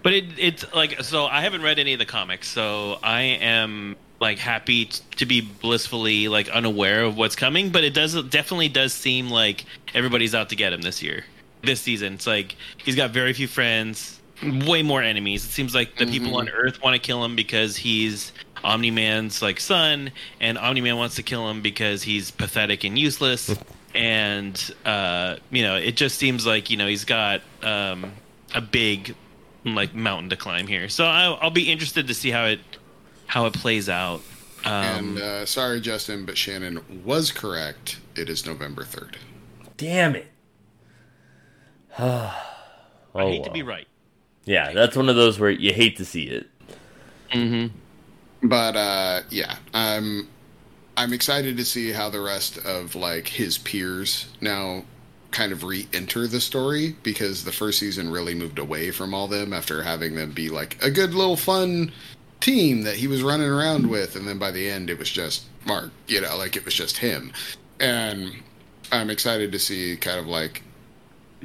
But it, it's like so. I haven't read any of the comics, so I am like happy t- to be blissfully like unaware of what's coming, but it does definitely does seem like everybody's out to get him this year, this season. It's like he's got very few friends, way more enemies. It seems like the people on Earth want to kill him because he's Omni Man's like son, and Omni Man wants to kill him because he's pathetic and useless. and uh, you know, it just seems like you know he's got um, a big like mountain to climb here. So I'll, I'll be interested to see how it how it plays out. Um, and uh, sorry, Justin, but Shannon was correct. It is November 3rd. Damn it. oh, I hate to be right. Yeah, that's one of those where you hate to see it. Mm-hmm. But uh, yeah, I'm I'm excited to see how the rest of like his peers now kind of re-enter the story because the first season really moved away from all them after having them be like a good little fun team that he was running around with and then by the end it was just Mark, you know, like it was just him. And I'm excited to see kind of like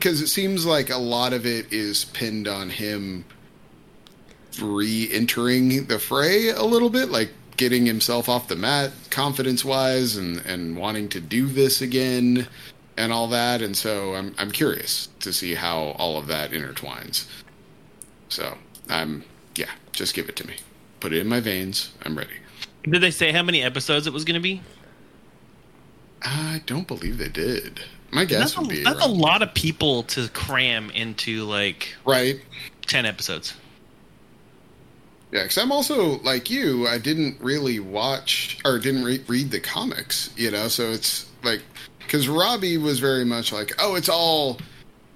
because it seems like a lot of it is pinned on him re-entering the fray a little bit, like getting himself off the mat, confidence-wise, and and wanting to do this again, and all that. And so I'm I'm curious to see how all of that intertwines. So I'm yeah, just give it to me, put it in my veins. I'm ready. Did they say how many episodes it was going to be? I don't believe they did. My guess That's, a, would be that's a lot of people to cram into like right. ten episodes. Yeah, because I'm also like you. I didn't really watch or didn't re- read the comics, you know. So it's like because Robbie was very much like, oh, it's all,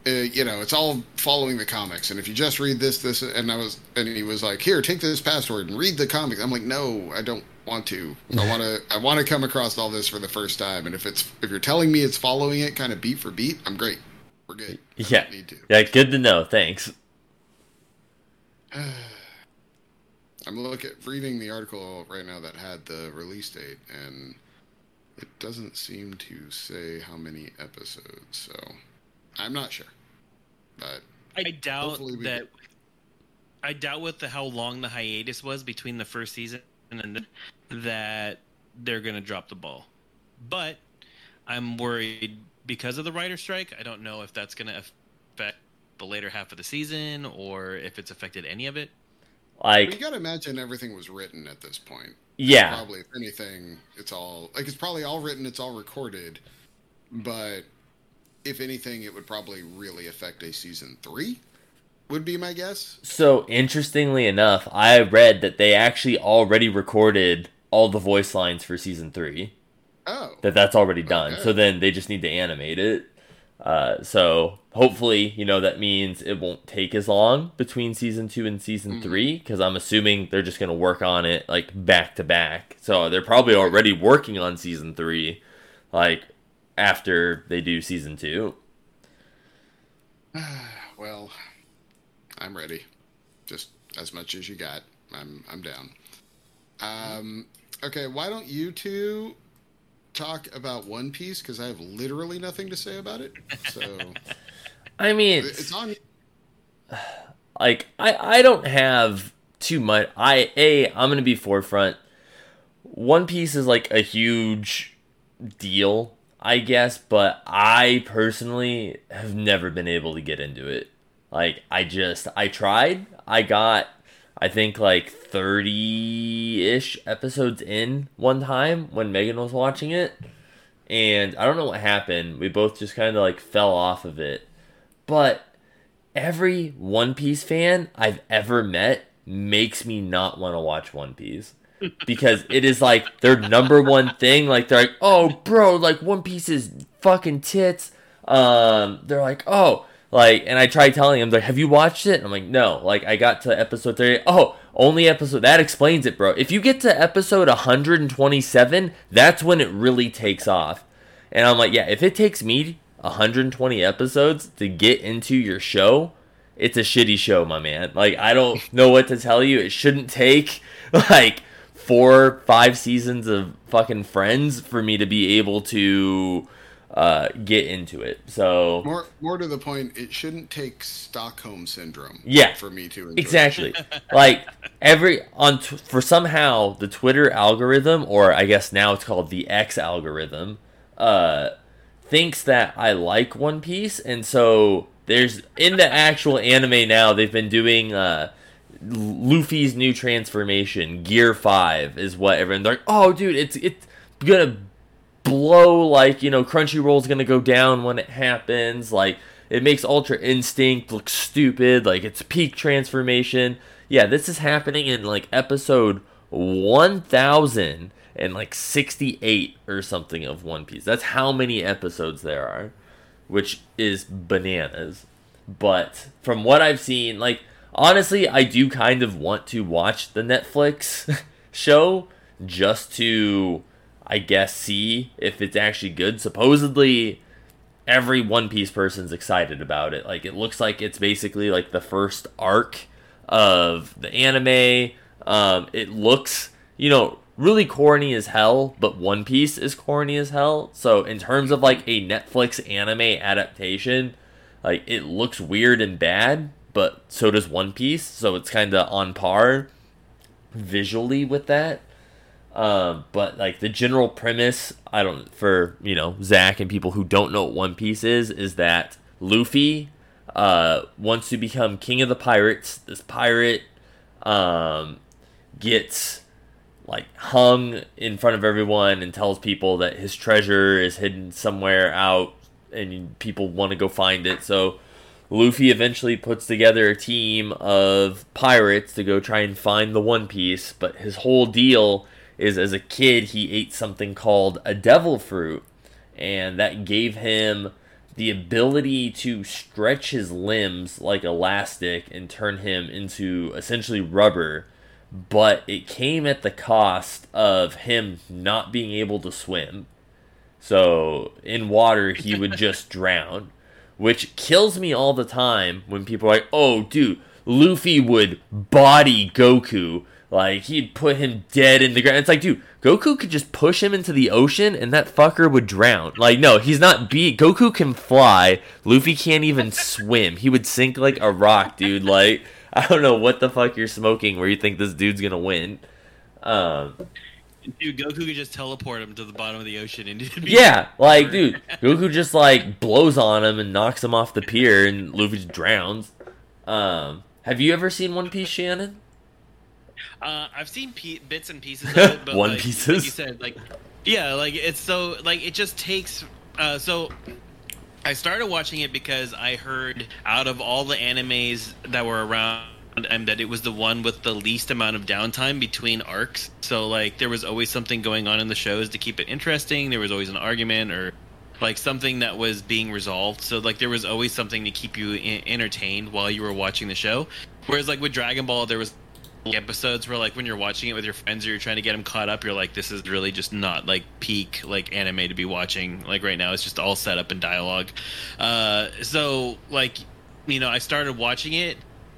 uh, you know, it's all following the comics. And if you just read this, this, and I was, and he was like, here, take this password and read the comics. I'm like, no, I don't want to. I want to. I want to come across all this for the first time. And if it's if you're telling me it's following it kind of beat for beat, I'm great. We're good. I Yeah. don't need to. Yeah, good to know. Thanks. I'm looking at reading the article right now that had the release date, and it doesn't seem to say how many episodes. So I'm not sure, but I doubt that. get- I doubt with the how long the hiatus was between the first season and then that they're going to drop the ball. But I'm worried because of the writer strike. I don't know if that's going to affect the later half of the season or if it's affected any of it. Like you Like, got to imagine everything was written at this point. yeah, Probably, if anything, it's all like it's probably all written, it's all recorded, but if anything, it would probably really affect a season three. Would be my guess. So interestingly enough, I read that they actually already recorded all the voice lines for season three. Oh, That that's already done. Okay. So then they just need to animate it. Uh, so hopefully, you know, that means it won't take as long between season two and season three because I'm assuming they're just gonna work on it like back to back. So they're probably already working on season three, like after they do season two. well, I'm ready. Just as much as you got. I'm I'm down. Um, okay, why don't you two talk about One Piece? Because I have literally nothing to say about it. So I mean, it's on. like I I don't have too much. I a I'm gonna be forefront. One Piece is like a huge deal, I guess, but I personally have never been able to get into it. Like I just I tried. I got I think like 30-ish episodes in one time when Megan was watching it. And I don't know what happened. We both just kind of like fell off of it. But every One Piece fan I've ever met makes me not want to watch One Piece. Because it is like their number one thing. Like they're like, oh bro, like One Piece is fucking tits. Um, they're like, oh, like, and I tried telling him like, have you watched it? And I'm like, no. Like I got to episode thirty. Oh, only episode that explains it, bro. If you get to episode 127, that's when it really takes off. And I'm like, yeah, if it takes me 120 episodes to get into your show, it's a shitty show, my man. Like, I don't know what to tell you. It shouldn't take like four, five seasons of fucking friends for me to be able to uh, get into it. So More, more to the point, it shouldn't take Stockholm syndrome. Yeah. for me to enjoy exactly, like every on t- for somehow the Twitter algorithm, or I guess now it's called the X algorithm, uh, thinks that I like One Piece, and so there's in the actual anime now they've been doing uh, Luffy's new transformation, Gear Five, is what everyone's like. Oh, dude, it's it's gonna blow like you know Crunchyroll's gonna go down when it happens. Like it makes Ultra Instinct look stupid. Like it's peak transformation. Yeah, this is happening in like episode one thousand and like sixty eight or something of One Piece. That's how many episodes there are, which is bananas. But from what I've seen, like honestly, I do kind of want to watch the Netflix show just to I guess see if it's actually good. Supposedly every One Piece person's excited about it. Like it looks like it's basically like the first arc of the anime. Um, it looks, you know, really corny as hell, but One Piece is corny as hell. So in terms of like a Netflix anime adaptation, like it looks weird and bad, but so does One Piece. So it's kind of on par visually with that. Um, but like the general premise, I don't for you know Zach and people who don't know what One Piece is, is that Luffy uh, wants to become king of the pirates. This pirate um, gets like hung in front of everyone and tells people that his treasure is hidden somewhere out, and people want to go find it. So Luffy eventually puts together a team of pirates to go try and find the One Piece, but his whole deal is as a kid he ate something called a devil fruit and that gave him the ability to stretch his limbs like elastic and turn him into essentially rubber. But it came at the cost of him not being able to swim. So in water he would just drown which kills me all the time when people are like oh dude luffy would body goku like he'd put him dead in the ground. It's like, dude, Goku could just push him into the ocean and that fucker would drown. Like, no, he's not beat. Goku can fly. Luffy can't even swim. He would sink like a rock, dude. Like, I don't know what the fuck you're smoking where you think this dude's gonna win. Um, Dude, Goku could just teleport him to the bottom of the ocean and yeah, like, dude, Goku just like blows on him and knocks him off the pier, and Luffy just drowns. Um, have you ever seen One Piece, Shannon? Uh, I've seen pe- bits and pieces of it, but One like, pieces? like you said, like yeah, like it's so like it just takes. Uh, so I started watching it because I heard out of all the animes that were around. And that it was the one with the least amount of downtime between arcs. So like there was always something going on in the shows to keep it interesting. There was always an argument or like something that was being resolved. So like there was always something to keep you I- entertained while you were watching the show. Whereas like with Dragon Ball, there was episodes where like when you're watching it with your friends or you're trying to get them caught up, you're like, this is really just not like peak like anime to be watching. Like right now, it's just all set up in dialogue. Uh, so like you know, I started watching it.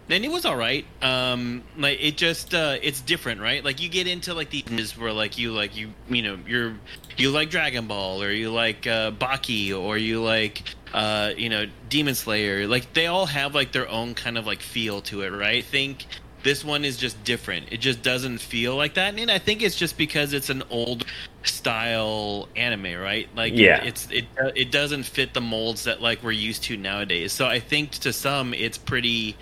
And it was all right. Um, like it just uh, it's different, right? Like you get into like these where like you like you you know you're you like Dragon Ball or you like uh, Baki or you like uh, you know Demon Slayer. Like they all have like their own kind of like feel to it, right? Think this one is just different. It just doesn't feel like that, and I think it's just because it's an old style anime, right? Like Yeah. it's it it doesn't fit the molds that like we're used to nowadays. So I think to some it's pretty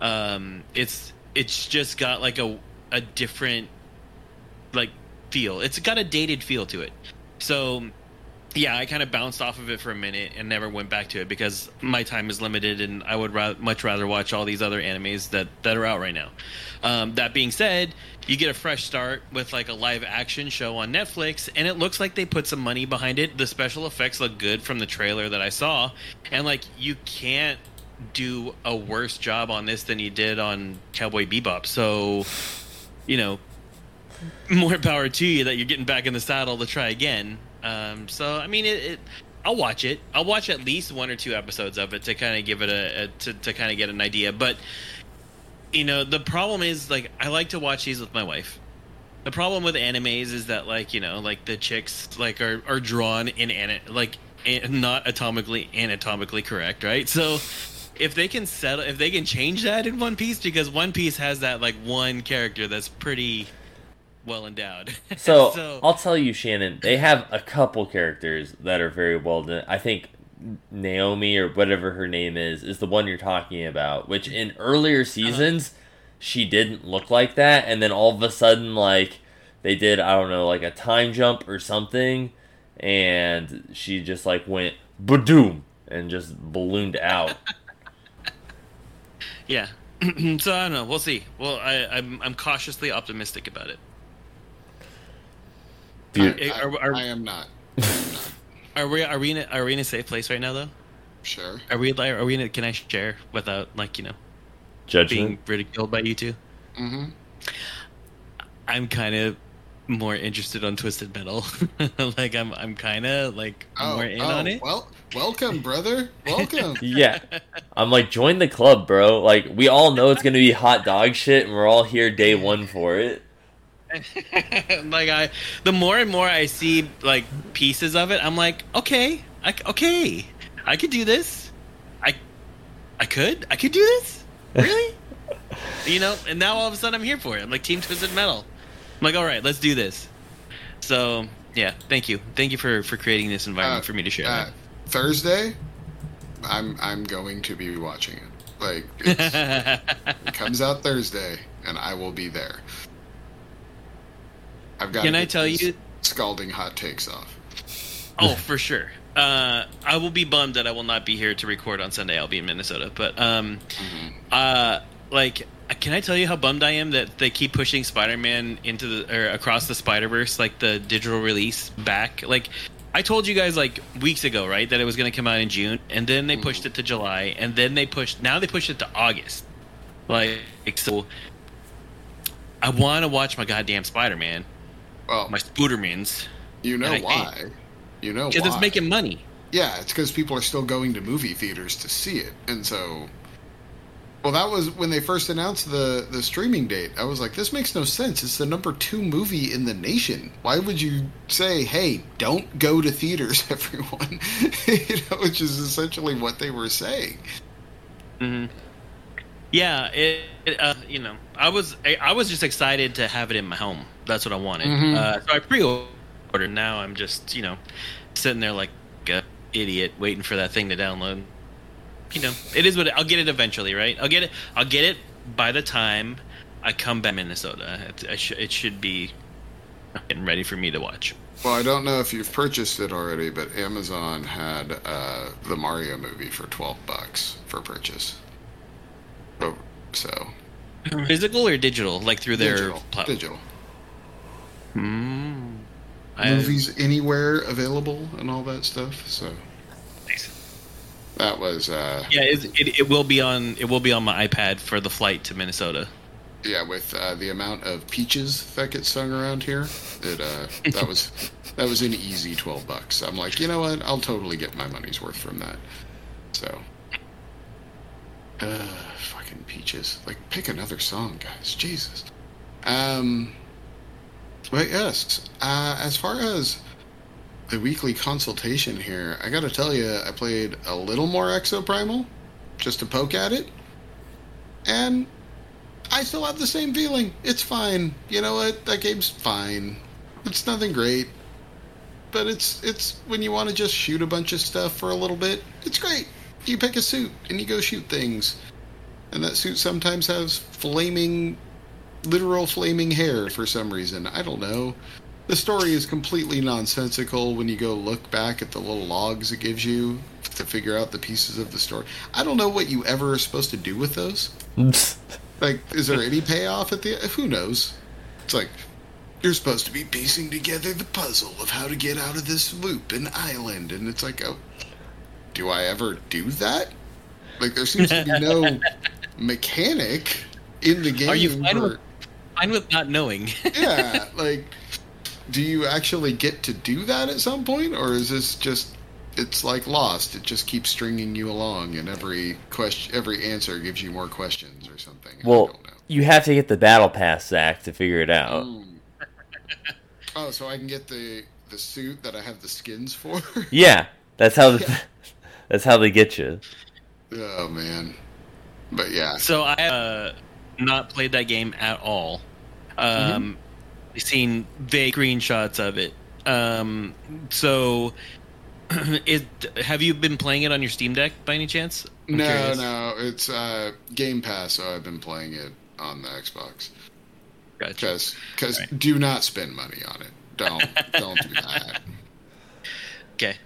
um it's it's just got like a a different like feel. It's got a dated feel to it. So yeah, I kind of bounced off of it for a minute and never went back to it because my time is limited, and I would ra- much rather watch all these other animes that that are out right now. Um, that being said, you get a fresh start with like a live action show on Netflix, and it looks like they put some money behind it. The special effects look good from the trailer that I saw, and like you can't do a worse job on this than you did on Cowboy Bebop. So, you know, more power to you that you're getting back in the saddle to try again. Um, so I mean, it, it. I'll watch it. I'll watch at least one or two episodes of it to kind of give it a, a to to kind of get an idea. But you know, the problem is like I like to watch these with my wife. The problem with animes is that like you know like the chicks like are are drawn in an like not atomically anatomically correct, right? So if they can settle, if they can change that in One Piece, because One Piece has that like one character that's pretty well endowed. So, I'll tell you, Shannon, they have a couple characters that are very well done. I think Naomi or whatever her name is is the one you're talking about. Which in earlier uh-huh. seasons she didn't look like that, and then all of a sudden, like they did, I don't know, like a time jump or something, and she just like went badoom and just ballooned out. yeah. so I don't know. We'll see. Well, I, I'm I'm cautiously optimistic about it. Dude, I, I- Are- are- I am not. I am not. Are we are we in a, are we in a safe place right now though? Sure. Are we like are we in a, can I share without like you know judgment. being ridiculed by you two? Mm-hmm. I'm kind of more interested on Twisted Metal. like I'm I'm kind of like Oh, more in oh, on it. well, welcome, brother. Welcome. Yeah. I'm like, join the club, bro. Like, we all know it's gonna be hot dog shit, and we're all here day one for it. like I, the more and more I see like pieces of it, I'm like, okay, I, c- okay, I could do this. I, I could, I could do this. Really? you know, and now all of a sudden I'm here for it. I'm like Team Twisted Metal. Like, all right, let's do this. So yeah, thank you, thank you for for creating this environment Uh, for me to share. Uh, Thursday, I'm I'm going to be watching it. Like it's, it comes out Thursday, and I will be there. I've got. Can I tell you? Scalding hot takes off. Oh, for sure. Uh, I will be bummed that I will not be here to record on Sunday. I'll be in Minnesota, but um, uh, like, can I tell you how bummed I am that they keep pushing Spider-Man into the or across the Spider-Verse, like the digital release back? Like, I told you guys like weeks ago, right, that it was going to come out in June, and then they pushed mm. it to July, and then they pushed. Now they pushed it to August. Like, so, I want to watch my goddamn Spider-Man, Well, my Spoodermans, you know why? You know because it's making money. Yeah, it's because people are still going to movie theaters to see it, and so. Well, that was when they first announced the the streaming date. I was like, this makes no sense. It's the number two movie in the nation. Why would you say, hey, don't go to theaters, everyone? you know, which is essentially what they were saying. hmm Yeah, it, it uh, you know, I was I, I was just excited to have it in my home. That's what I wanted. Mhm. Uh, so I pre-ordered. Now I'm just you know sitting there like a idiot waiting for that thing to download. You know, it is what it, I'll get it eventually, right? I'll get it. I'll get it by the time I come back to Minnesota. It, I sh- it should be getting ready for me to watch. Well, I don't know if you've purchased it already, but Amazon had uh, the Mario movie for twelve bucks for purchase. Oh, So Physical or digital, like through their digital, platform. digital Mm. I- movies anywhere available and all that stuff. So that was uh, Yeah, it, it, will be on it will be on my iPad for the flight to Minnesota. yeah, with uh, the amount of peaches that get sung around here, it uh, that was that was an easy twelve bucks. I'm like, you know what? I'll totally get my money's worth from that. So, uh, fucking peaches. Like, pick another song, guys. Jesus. Um, but yes, uh, as far as the weekly consultation here, I gotta tell you, I played a little more Exoprimal just to poke at it, and I still have the same feeling. It's fine. You know what? That game's fine. It's nothing great, but it's it's when you want to just shoot a bunch of stuff for a little bit. It's great. You pick a suit and you go shoot things, and that suit sometimes has flaming, literal flaming hair for some reason. I don't know. The story is completely nonsensical when you go look back at the little logs it gives you to figure out the pieces of the story. I don't know what you ever are supposed to do with those. Like, is there any payoff at the Who knows? It's like, you're supposed to be piecing together the puzzle of how to get out of this loop and island. And it's like, oh, do I ever do that? Like, there seems to be no mechanic in the game. Are you fine for- with fine with not knowing? yeah, like, do you actually get to do that at some point, or is this just it's like Lost? It just keeps stringing you along, and every question, every answer gives you more questions or something. I well, don't know. you have to get the battle pass, Zach, to figure it out. Mm. Oh, so I can get the the suit that I have the skins for. Yeah, That's how. the—that's how they get you. Oh man, but yeah. So I uh, not played that game at all. Um, seen vague screenshots of it. Um, so, is have you been playing it on your Steam Deck by any chance? I'm no, curious. no, it's uh, Game Pass, so I've been playing it on the Xbox. Gotcha. Because, Right. do not spend money on it. Don't, don't do that. Okay.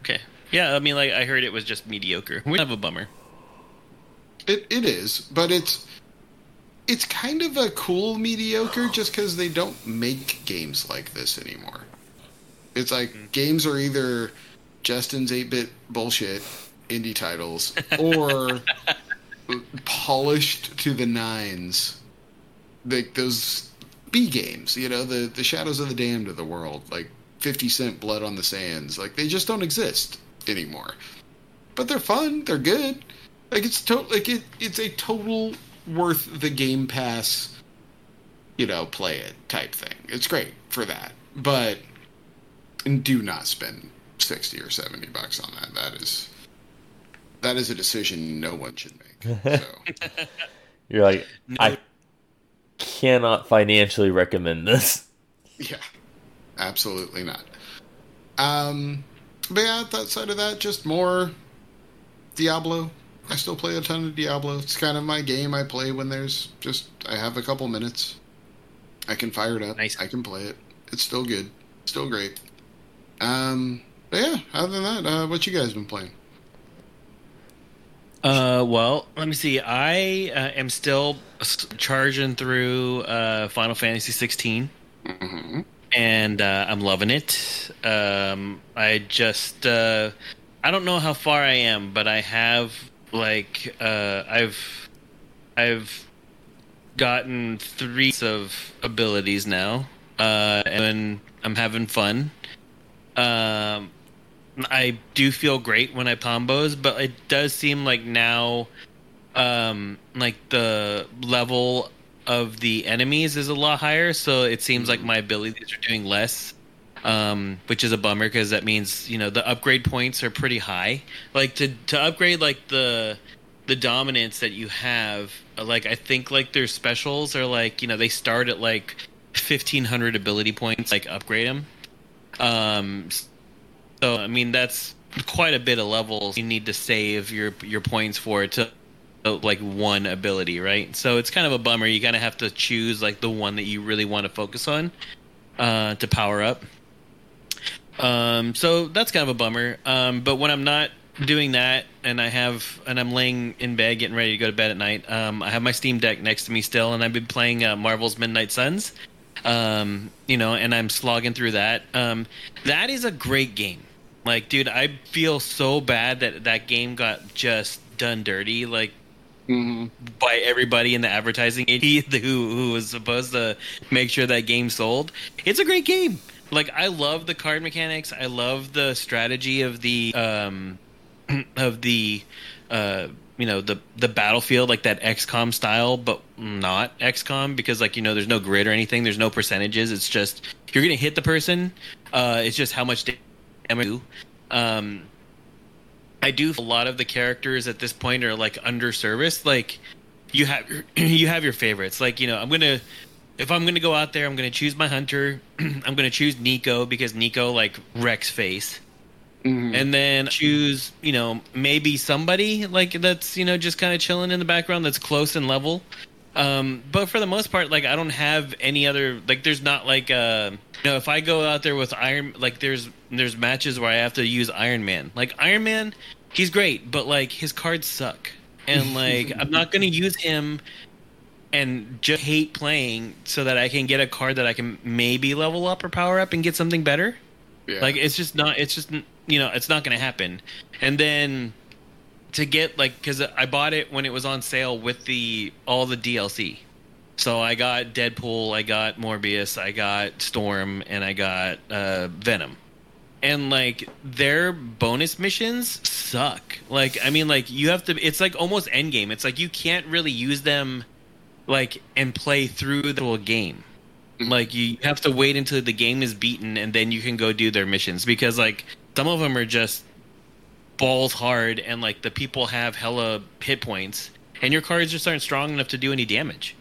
Okay. Yeah, I mean, like I heard it was just mediocre. We have a bummer. It, it is, but it's, it's kind of a cool mediocre, just because they don't make games like this anymore. It's like mm-hmm. games are either Justin's eight bit bullshit indie titles or polished to the nines. Like those B games, you know, the the Shadows of the Damned of the world, like Fifty Cent Blood on the Sands, like they just don't exist anymore. But they're fun, they're good. Like it's to- like it, it's a total worth the Game Pass, you know, play it type thing. It's great for that, but do not spend sixty or seventy bucks on that. That is that is a decision no one should make. So. You're like, No. I cannot financially recommend this. Yeah, absolutely not. Um, but yeah, outside of that, just more Diablo. I still play a ton of Diablo. It's kind of my game. I play when there's just I have a couple minutes. I can fire it up. Nice. I can play it. It's still good. Still great. Um, but yeah. Other than that, uh, what you guys been playing? Uh, well, let me see. I uh, am still charging through uh, Final Fantasy 16, hmm and uh, I'm loving it. Um, I just uh, I don't know how far I am, but I have like uh, I've I've gotten three of abilities now, uh, and I'm having fun. Um, I do feel great when I combos, but it does seem like now, um, like the level of the enemies is a lot higher, so it seems like my abilities are doing less, um, which is a bummer because that means you know the upgrade points are pretty high. Like to to upgrade like the the dominance that you have, uh, like I think like their specials are like you know they start at like fifteen hundred ability points, like upgrade them. Um, so I mean that's quite a bit of levels you need to save your your points for to uh, like one ability, right? So it's kind of a bummer. You kind of have to choose like the one that you really want to focus on uh, to power up. Um, so that's kind of a bummer. Um, but when I'm not doing that and I have and I'm laying in bed getting ready to go to bed at night, um, I have my Steam Deck next to me still, and I've been playing uh, Marvel's Midnight Suns. Um, you know, and I'm slogging through that. Um, that is a great game. Like, dude, I feel so bad that that game got just done dirty. Like hmm by everybody in the advertising agency who who was supposed to make sure that game sold. It's a great game. Like I love the card mechanics. I love the strategy of the um of the uh you know the the battlefield like that XCOM style, but not XCOM because like you know there's no grid or anything. There's no percentages. It's just you're gonna hit the person. Uh, it's just how much damage. do. Um, I do. A lot of the characters at this point are like under service. Like you have you have your favorites. Like you know, I'm gonna if I'm gonna go out there, I'm gonna choose my hunter. I'm gonna choose Nico because Nico like wrecks face, hmm and then choose you know maybe somebody like that's you know just kind of chilling in the background that's close and level. Um, but for the most part, like I don't have any other like. There's not like uh, you know, if I go out there with Iron, like there's there's matches where I have to use Iron Man. Like Iron Man, he's great, but like his cards suck, and like I'm not gonna use him and just hate playing so that I can get a card that I can maybe level up or power up and get something better. Yeah. Like it's just not. It's just you know it's not going to happen. And then to get like because I bought it when it was on sale with the all the DLC. So I got Deadpool, I got Morbius, I got Storm, and I got uh, Venom. And like their bonus missions suck. Like I mean, like you have to. It's like almost endgame. It's like you can't really use them, like and play through the whole game. Like you have to wait until the game is beaten and then you can go do their missions because like some of them are just balls hard and like the people have hella hit points and your cards just aren't strong enough to do any damage.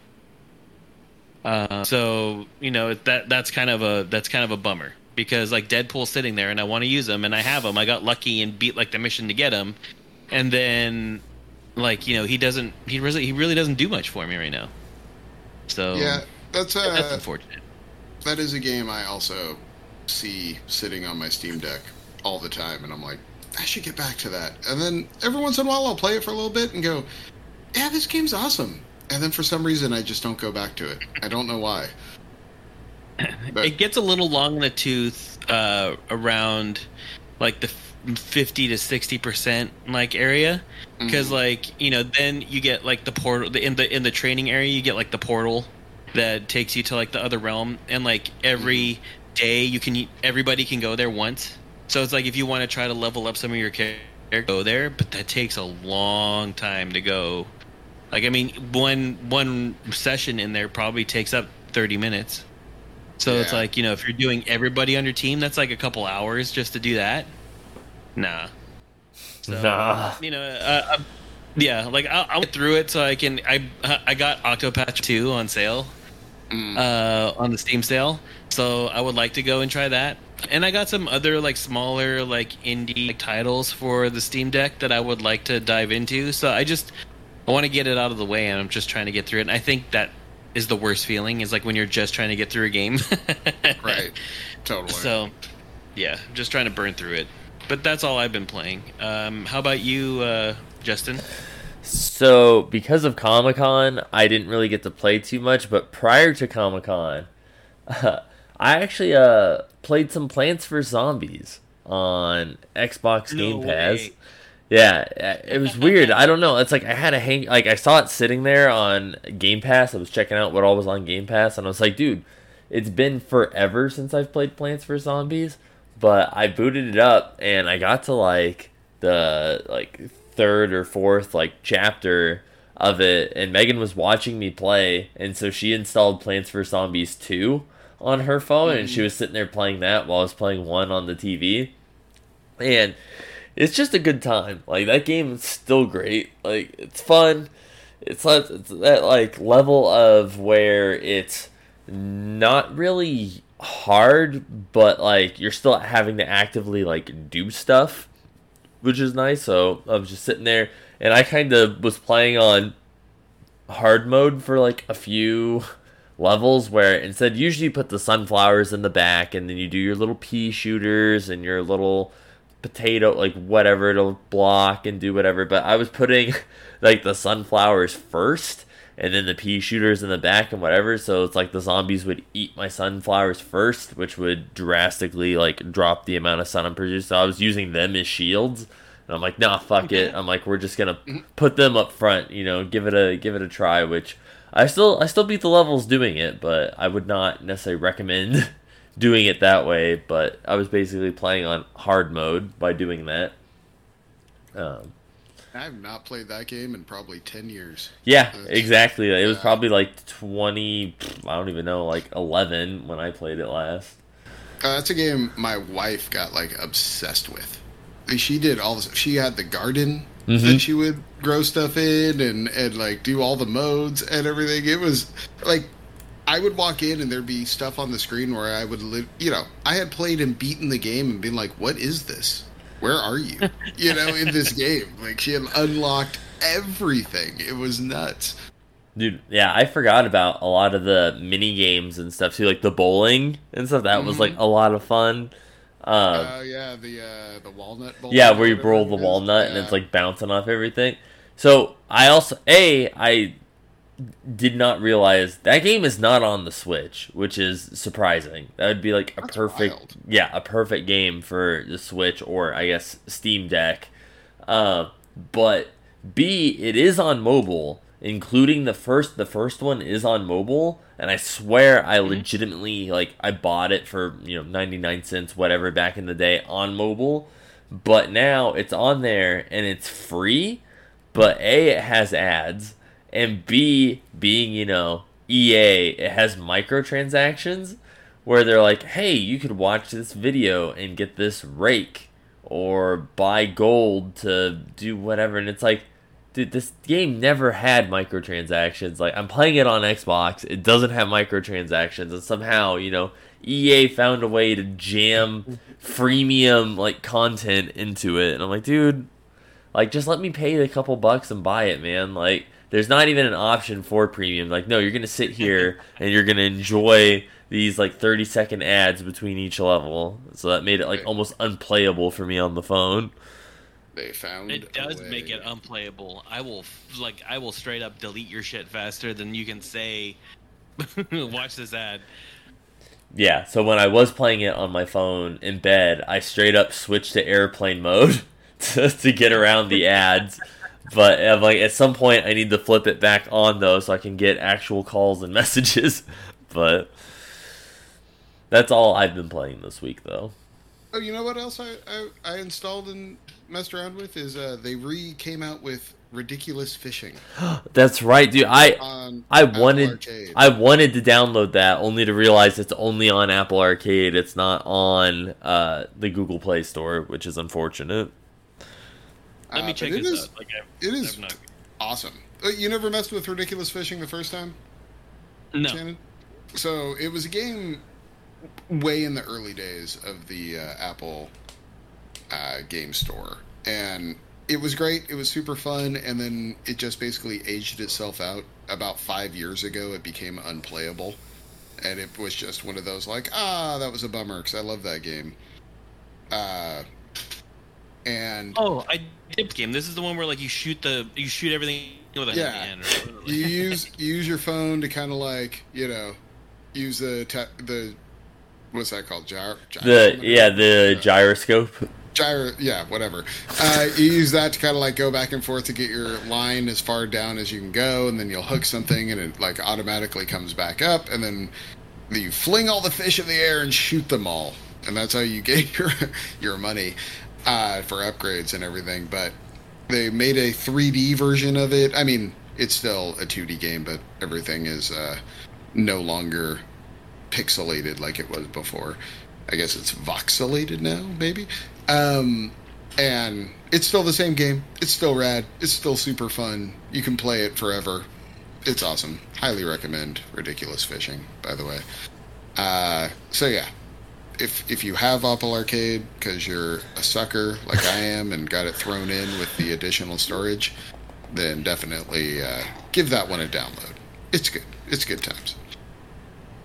Uh, so you know that that's kind of a that's kind of a bummer because like Deadpool's sitting there and I want to use him and I have him. I got lucky and beat like the mission to get him, and then like you know he doesn't he really he really doesn't do much for me right now. So Yeah, that's uh, that's unfortunate. that is a game I also see sitting on my Steam Deck all the time, and I'm like, I should get back to that. And then every once in a while, I'll play it for a little bit and go, Yeah, this game's awesome. And then for some reason, I just don't go back to it. I don't know why. But it gets a little long in the tooth uh, around like the 50 to 60 percent like area. Because Mhm. like you know then you get like the portal the, in the in the training area you get like the portal that takes you to like the other realm. And like every day you can everybody can go there once. So it's like if you want to try to level up some of your character go there but that takes a long time to go. Like i mean one one session in there probably takes up 30 minutes. So it's like you know if you're doing everybody on your team that's like a couple hours just to do that nah so, Nah. you know uh, uh, yeah like I, I went through it so i can i i got octopath 2 on sale Mm. uh, on the Steam sale. So I would like to go and try that. And I got some other like smaller like indie like, titles for the Steam Deck that I would like to dive into. So I just I want to get it out of the way, and I'm just trying to get through it. And I think that is the worst feeling is like when you're just trying to get through a game. right, totally. So yeah, just trying to burn through it. But that's all I've been playing. Um, how about you, uh, Justin? So, because of Comic Con, I didn't really get to play too much, but prior to Comic Con, I actually uh, played some Plants vs. Zombies on Xbox No Game Pass. way. Yeah, uh, it was weird. I don't know. It's like I had a hang like I saw it sitting there on Game Pass. I was checking out what all was on Game Pass and I was like, dude, it's been forever since I've played Plants vs Zombies, but I booted it up and I got to like the like third or fourth like chapter of it and Megan was watching me play and so she installed Plants vs Zombies 2 on her phone and she mm-hmm. was sitting there playing that while I was playing one on the TV. And it's just a good time. Like that game is still great. Like it's fun. It's it's that like level of where it's not really hard, but like you're still having to actively like do stuff, which is nice. So I was just sitting there, and I kind of was playing on hard mode for like a few levels where instead usually you put the sunflowers in the back and then you do your little pea shooters and your little potato like whatever it'll block and do whatever but i was putting like the sunflowers first and then the pea shooters in the back and whatever. So it's like the zombies would eat my sunflowers first which would drastically like drop the amount of sun i'm producing. So i was using them as shields and i'm like nah fuck it. I'm like we're just gonna put them up front you know give it a give it a try which i still i still beat the levels doing it but i would not necessarily recommend doing it that way, but I was basically playing on hard mode by doing that. Um, I have not played that game in probably ten years. yeah, That's- exactly. It was probably like 20, I don't even know, like 11 when I played it last. Uh, that's a game my wife got like obsessed with. She did all this. She had the garden Mhm. that she would grow stuff in and and like do all the modes and everything. It was like I would walk in and there'd be stuff on the screen where I would, li- you know, I had played and beaten the game and been like, "What is this? Where are you?" You know, in this game, like she had unlocked everything. It was nuts. Dude, yeah, I forgot about a lot of the mini games and stuff too, like the bowling and stuff. That was like a lot of fun. Um, Oh yeah, the uh, the walnut. Yeah, where you roll the walnut and it's like bouncing off everything. So I also a I did not realize that game is not on the Switch, which is surprising. That would be like a That's perfect wild. yeah, a perfect game for the Switch or I guess Steam Deck. Uh, but B, it is on mobile, including the first. The first one is on mobile, and I swear I legitimately like I bought it for you know ninety nine cents, whatever, back in the day on mobile. But now it's on there and it's free. But A, it has ads, and B, being you know EA, it has microtransactions where they're like, hey, you could watch this video and get this rake or buy gold to do whatever. And it's like, dude, this game never had microtransactions. Like, I'm playing it on Xbox, it doesn't have microtransactions, and somehow, you know, EA found a way to jam freemium like content into it. And I'm like, dude, like just let me pay the couple bucks and buy it, man. Like there's not even an option for premium. Like no, you're going to sit here and you're going to enjoy these like 30 second ads between each level. So that made it like almost unplayable for me on the phone. They found It does make it unplayable. I will like I will straight up delete your shit faster than you can say. Watch this ad. Yeah, so when I was playing it on my phone in bed, I straight up switched to airplane mode to, to get around the ads. But uh, like at some point, I need to flip it back on though, so I can get actual calls and messages. But that's all I've been playing this week, though. Oh, you know what else I, I, I installed and messed around with is uh, they re came out with ridiculous fishing That's right, dude. I on I Apple wanted Arcade. I wanted to download that only to realize it's only on Apple Arcade. It's not on uh, the Google Play Store, which is unfortunate. Let Uh, me but check it this is out. Like I, it is not, awesome. Uh, You never messed with ridiculous fishing the first time, no. Shannon? So it was a game way in the early days of the uh, Apple uh, game store, and it was great. It was super fun, and then it just basically aged itself out. About five years ago, it became unplayable, and it was just one of those like, ah, that was a bummer because I love that game. Uh, and Oh, I did game. This is the one where like you shoot the you shoot everything with a Yeah. hand. Or, you use you use your phone to kind of like you know use the te- the what's that called gyro, The yeah, the Uh, gyroscope. gyro yeah whatever uh, you use that to kind of like go back and forth to get your line as far down as you can go and then you'll hook something and it like automatically comes back up and then you fling all the fish in the air and shoot them all and that's how you get your your money uh, for upgrades and everything but they made a 3d version of it i mean it's still a 2d game but everything is uh, no longer pixelated like it was before i guess it's voxelated now maybe um, and it's still the same game. It's still rad. It's still super fun. You can play it forever. It's awesome. Highly recommend Ridiculous Fishing, by the way. Uh, so yeah, if if you have Apple Arcade because you're a sucker like I am and got it thrown in with the additional storage, then definitely uh, give that one a download. It's good. It's good times.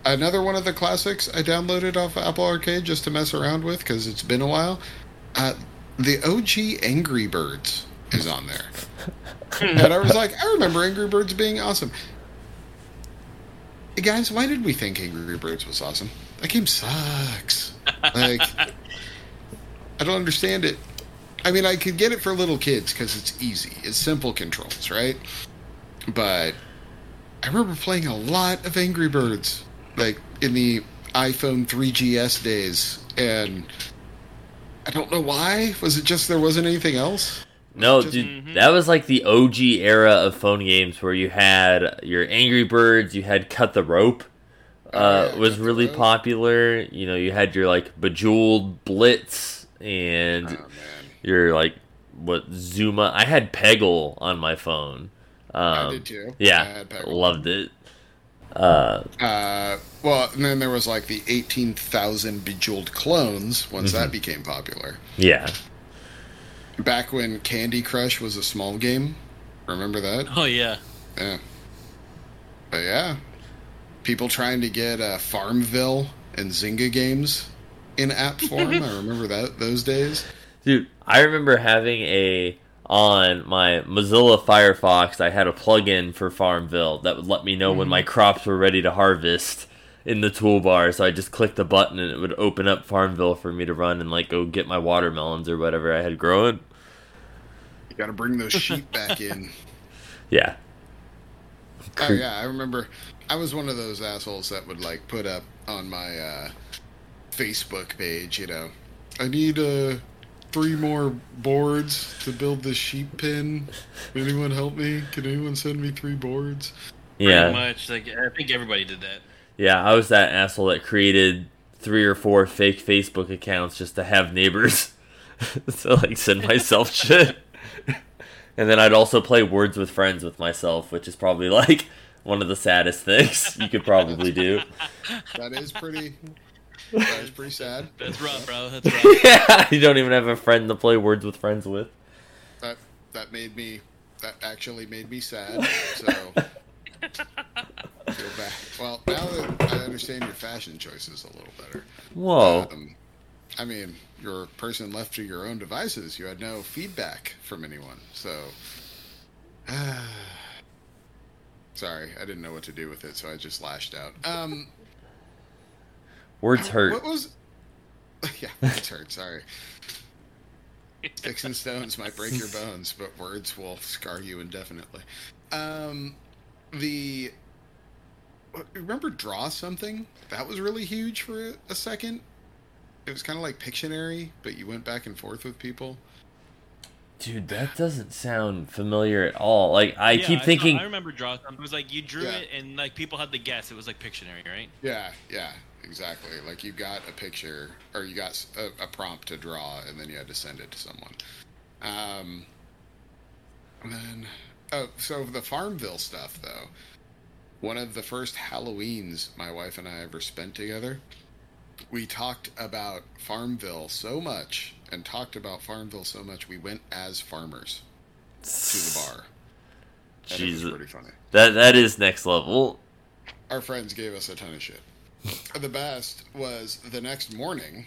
Another one of the classics I downloaded off Apple Arcade just to mess around with because it's been a while. Uh, the OG Angry Birds is on there. and I was like, I remember Angry Birds being awesome. Guys, why did we think Angry Birds was awesome? That game sucks. Like, I don't understand it. I mean, I could get it for little kids because it's easy. It's simple controls, right? But I remember playing a lot of Angry Birds, like in the iPhone 3GS days, and I don't know why. Was it just there wasn't anything else? No, Just- dude, mm-hmm. that was like the OG era of phone games where you had your Angry Birds, you had Cut the Rope, uh, yeah, was really Rope. popular. You know, you had your like Bejeweled Blitz and Oh man, your like what Zuma. I had Peggle on my phone. Um, I did too. I Yeah, had Peggle. loved it. Uh, Uh, well, and then there was like the 18,000 Bejeweled clones once Mm-hmm. that became popular. yeah, Back when Candy Crush was a small game. Remember that? Oh yeah. Yeah. But yeah, people trying to get uh, Farmville and Zynga games in app form. I remember that those days. Dude, I remember having a on my Mozilla Firefox. I had a plugin for Farmville that would let me know when my crops were ready to harvest in the toolbar. So I just clicked the button and it would open up Farmville for me to run and like go get my watermelons or whatever I had growing. You got to bring those sheep back in. Yeah, Oh yeah, I remember. I was one of those assholes that would like put up on my uh, Facebook page. You know, I need uh, three more boards to build this sheep pen. Can anyone help me? Can anyone send me three boards? yeah, Pretty much. Like I think everybody did that. yeah. I was that asshole that created three or four fake Facebook accounts just to have neighbors to like send myself shit. And then I'd also play Words with Friends with myself, which is probably like one of the saddest things you could probably do. That is pretty. That is pretty sad. That's rough, bro. That's rough. yeah, you don't even have a friend to play Words with Friends with. That that made me. That actually made me sad. So. Feel bad. Well, now that I understand your fashion choices a little better. Whoa. Um, I mean, you're a person left to your own devices. You had no feedback from anyone. So. Sorry, I didn't know what to do with it, so I just lashed out. Um, Words hurt. What was? Yeah, words hurt. Sorry. Sticks and stones might break your bones, but words will scar you indefinitely. Um, the remember draw something that was really huge for a, a second. It was kind of like Pictionary, but you went back and forth with people. Dude, that doesn't sound familiar at all. Like I Yeah, keep saw- thinking I remember draw. It was like you drew Yeah. it, and like people had to guess. It was like Pictionary, right? Yeah, yeah, exactly. Like you got a picture or you got a prompt to draw, and then you had to send it to someone. Um, and then oh, so the Farmville stuff though. One of the first Halloweens my wife and I ever spent together, we talked about Farmville so much and talked about Farmville so much we went as farmers to the bar. And it was Jesus. pretty funny. that that is next level. our friends gave us a ton of shit. the best was the next morning,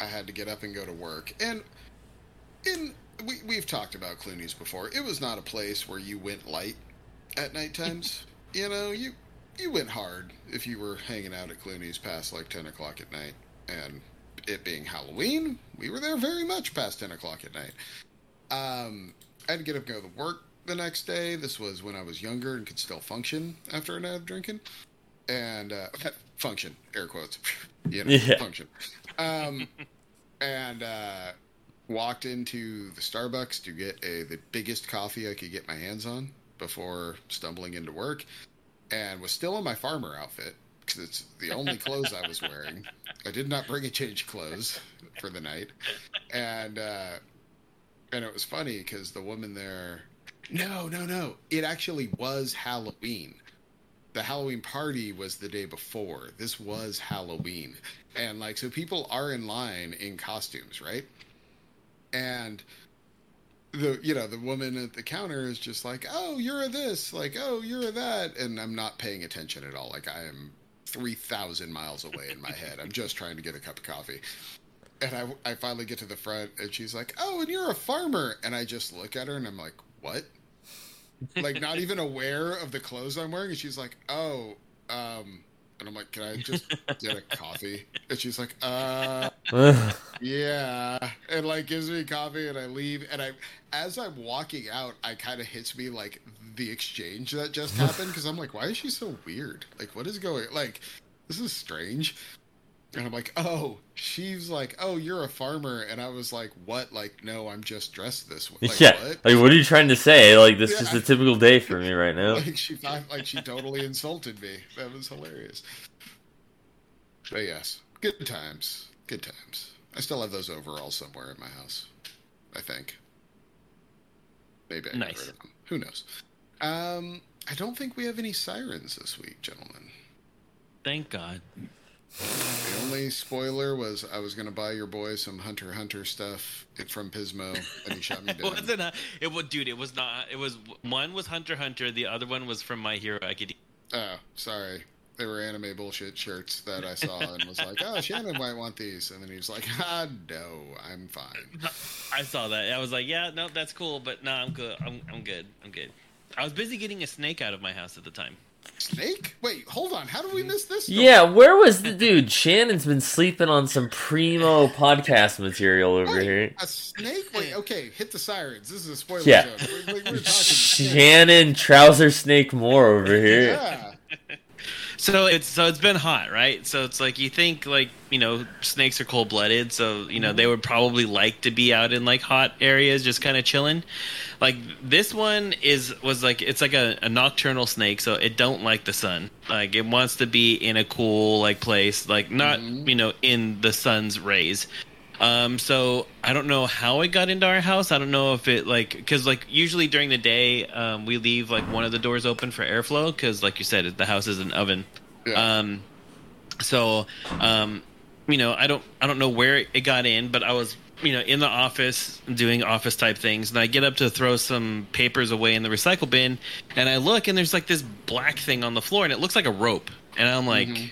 I had to get up and go to work. And in we, we've talked about Clooney's before. It was not a place where you went light at night times. you know, you you went hard if you were hanging out at Clooney's past like ten o'clock at night. And it being Halloween, we were there very much past ten o'clock at night. Um, I had to get up and go to work the next day. This was when I was younger and could still function after a night of drinking. And uh, function, air quotes, you know, Yeah. function. Um, and uh, walked into the Starbucks to get a the biggest coffee I could get my hands on before stumbling into work, and was still in my farmer outfit because it's the only clothes I was wearing. I did not bring a change of clothes for the night, and uh, and it was funny because the woman there. No, no, no. It actually was Halloween. The Halloween party was the day before. This was Halloween. And like so people are in line in costumes, right? And the you know, the woman at the counter is just like, "Oh, you're a this." Like, "Oh, you're a that." And I'm not paying attention at all. Like I am 3000 miles away in my head. I'm just trying to get a cup of coffee. And I, I finally get to the front, and she's like, "Oh, and you're a farmer." And I just look at her, and I'm like, "What?" like not even aware of the clothes I'm wearing. And she's like, "Oh," um, and I'm like, "Can I just get a coffee?" And she's like, "Uh, yeah," and like gives me coffee, and I leave. And I, as I'm walking out, I kind of hits me like the exchange that just happened because I'm like, "Why is she so weird? Like, what is going? Like, this is strange." And I'm like, oh, she's like, oh, you're a farmer, and I was like, what? Like, no, I'm just dressed this way. Like, yeah. what? Like what are you trying to say? Like this Yeah, is just a I- typical day for me right now. like she thought, like she totally insulted me. That was hilarious. But yes, good times, good times. I still have those overalls somewhere in my house. I think. Maybe I got Nice. rid of them. Who knows? Um, I don't think we have any sirens this week, gentlemen. Thank God. The only spoiler was I was going to buy your boy some Hunter Hunter stuff from Pismo, and he shot me It down. wasn't. A, it was, dude. It was not. It was one was Hunter Hunter. The other one was from My Hero Academia. Oh, sorry. They were anime bullshit shirts that I saw and was like, oh, Shannon might want these. And then he was like, ah, no, I'm fine. I saw that. I was like, yeah, no, that's cool, but no, I'm good. I'm, I'm good. I'm good. I was busy getting a snake out of my house at the time. Snake? Wait, hold on. How did we miss this? story? Yeah, where was the dude? Shannon's been sleeping on some primo podcast material over Wait, here. A snake? Wait, okay, hit the sirens. This is a spoiler Yeah. We're, we're, we're talking. Shannon Trouser Snake Moore over here. Yeah. So it's so it's been hot, right? So it's like you think like you know snakes are cold blooded, so you know they would probably like to be out in like hot areas, just kind of chilling. Like this one is was like it's like a, a nocturnal snake, so it don't like the sun. Like it wants to be in a cool like place, like not mm-hmm. you know in the sun's rays. Um, so I don't know how it got into our house. I don't know if it like because like usually during the day um, we leave like one of the doors open for airflow because like you said the house is an oven. Yeah. Um, so um, you know I don't I don't know where it got in, but I was you know in the office doing office type things, and I get up to throw some papers away in the recycle bin, and I look and there's like this black thing on the floor, and it looks like a rope, and I'm like. Mhm.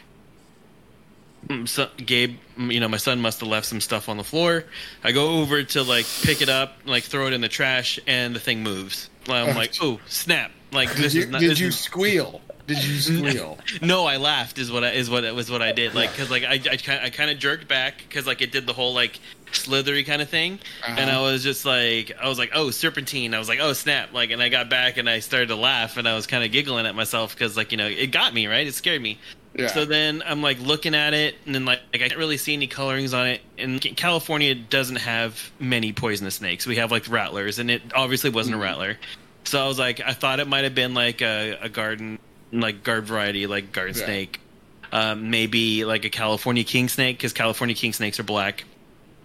So, Gabe, you know, my son must have left some stuff on the floor. I go over to like pick it up, like throw it in the trash, and the thing moves. I'm uh-huh. like, oh snap! Like Did this you, is not. did you is- squeal? Did you squeal? no, I laughed. Is what I, is what it was what I did. Like because like I I, I kind of jerked back because like it did the whole like slithery kind of thing, and I Uh-huh. was just like I was like oh serpentine. I was like oh snap! Like and I got back and I started to laugh and I was kind of giggling at myself because like you know it got me right. It scared me. Yeah. So then I'm like looking at it, and then like, like I can't really see any colorings on it. And California doesn't have many poisonous snakes. We have like rattlers, and it obviously wasn't Mhm. a rattler. So I was like, I thought it might have been like a, a garden, like guard variety, like garden Yeah. snake. Um, maybe like a California king snake, because California king snakes are black,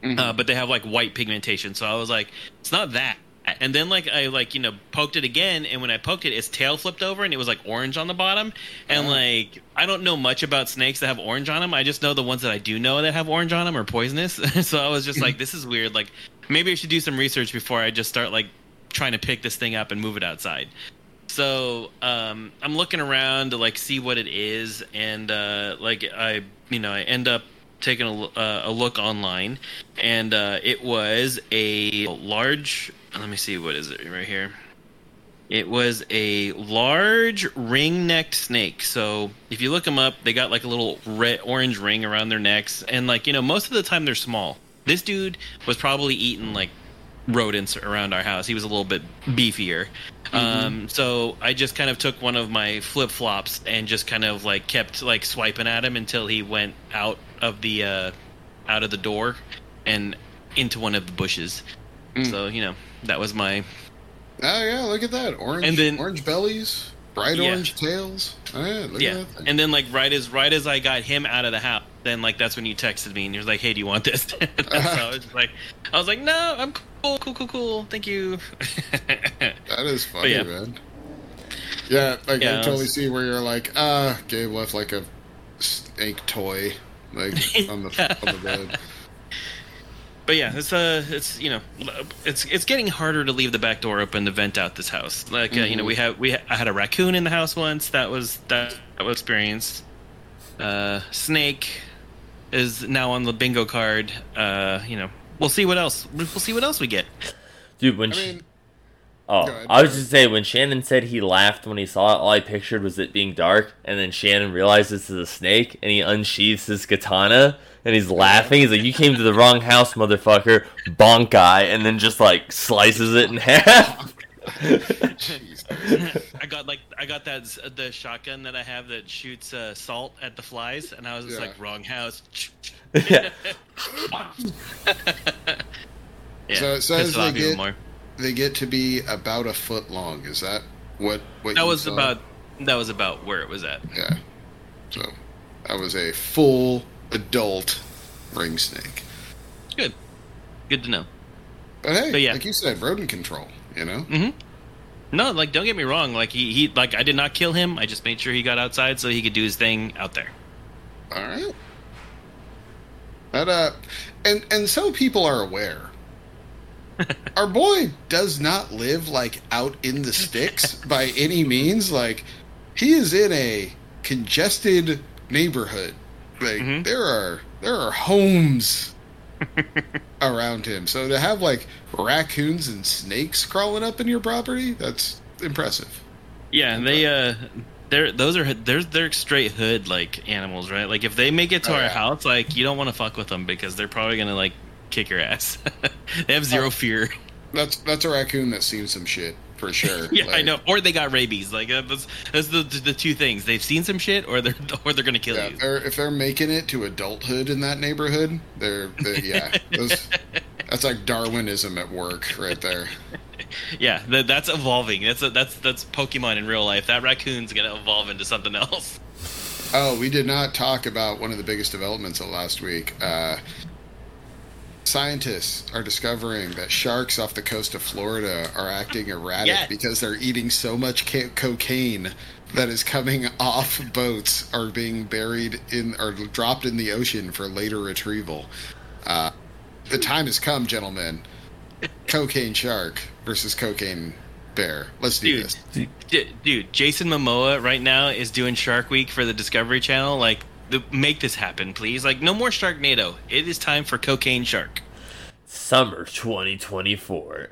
Mhm. uh, but they have like white pigmentation. So I was like, it's not that. And then like I like you know poked it again, and when I poked it, its tail flipped over, and it was like orange on the bottom. And Uh-huh. like I don't know much about snakes that have orange on them. I just know the ones that I do know that have orange on them are poisonous. so I was just like, this is weird. Like maybe I should do some research before I just start like trying to pick this thing up and move it outside. So um, I'm looking around to like see what it is, and uh, like I, you know, I end up taking a, uh, a look online, and uh, it was a large. Let me see, what is it right here? It was a large ring-necked snake. So if you look them up, they got like a little red, orange ring around their necks, and like you know, most of the time they're small. This dude was probably eating like rodents around our house. He was a little bit beefier. Um, so I just kind of took one of my flip flops and just kind of like kept like swiping at him until he went out of the uh, out of the door and into one of the bushes. Mm. So you know that was my Oh yeah, look at that orange, And then- orange bellies, bright Yeah. orange tails. Oh, yeah, yeah. And then like right as right as I got him out of the house, then like that's when you texted me and you was like, "Hey, do you want this?" so I was like, I was like, "No, I'm cool, cool, cool, cool. Thank you." That is funny, yeah. man. Yeah, like Yeah, I I totally was- see where you're like, ah, Gabe left like a snake toy, like on the on the bed. But yeah, it's uh, it's you know, it's it's getting harder to leave the back door open to vent out this house. Like uh, you know, we have we ha- I had a raccoon in the house once. That was that, that was experienced. Uh, snake is now on the bingo card. Uh, you know, we'll see what else. We'll see what else we get. Dude, when I she, mean, oh, go ahead. I was just say when Shannon said he laughed when he saw it, all I pictured was it being dark, and then Shannon realized this is a snake, and he unsheathes his katana, and he's laughing. He's like, "You came to the wrong house, motherfucker!" Bonk guy, and then just like slices it in half. jeez. I got like I got that the shotgun that I have that shoots uh, salt at the flies, and I was just Yeah. like, wrong house. yeah. yeah, So it says pissed it off they get- more. they get to be about a foot long. Is that what? what That you was saw? about that was about where it was at. Yeah. So that was a full adult ring snake. Good, good to know. But hey, But yeah. like you said, rodent control. You know. hmm No, like don't get me wrong. Like he, he like I did not kill him. I just made sure he got outside so he could do his thing out there. All right. But uh, and and so people are aware. Our boy does not live like out in the sticks by any means. Like he is in a congested neighborhood. Like Mhm. there are there are homes around him. So to have like raccoons and snakes crawling up in your property, that's impressive. Yeah, they uh, they're those are they're they're straight hood like animals, right? Like if they make it to Oh, our yeah. house, like you don't want to fuck with them because they're probably gonna like kick your ass. they have zero Oh. fear. That's that's a raccoon that's seen some shit for sure. Yeah, I know. Or they got rabies. Like uh, that's, that's the the two things. They've seen some shit, or they're or they're gonna kill Yeah, you. if they're if they're making it to adulthood in that neighborhood, they're, they yeah, those, that's like Darwinism at work right there. Yeah, that, that's evolving. That's a, that's that's Pokemon in real life. That raccoon's gonna evolve into something else. Oh, we did not talk about one of the biggest developments of last week. Uh, scientists are discovering that sharks off the coast of Florida are acting erratic Yes. because they're eating so much ca- cocaine that is coming off boats are being buried in or dropped in the ocean for later retrieval. Uh, the time has come, gentlemen. Cocaine shark versus cocaine bear. Let's do Dude. this. D- dude, Jason Momoa right now is doing Shark Week for the Discovery Channel. Like, the, make this happen, please. Like, no more Sharknado. It is time for Cocaine Shark. Summer 2024.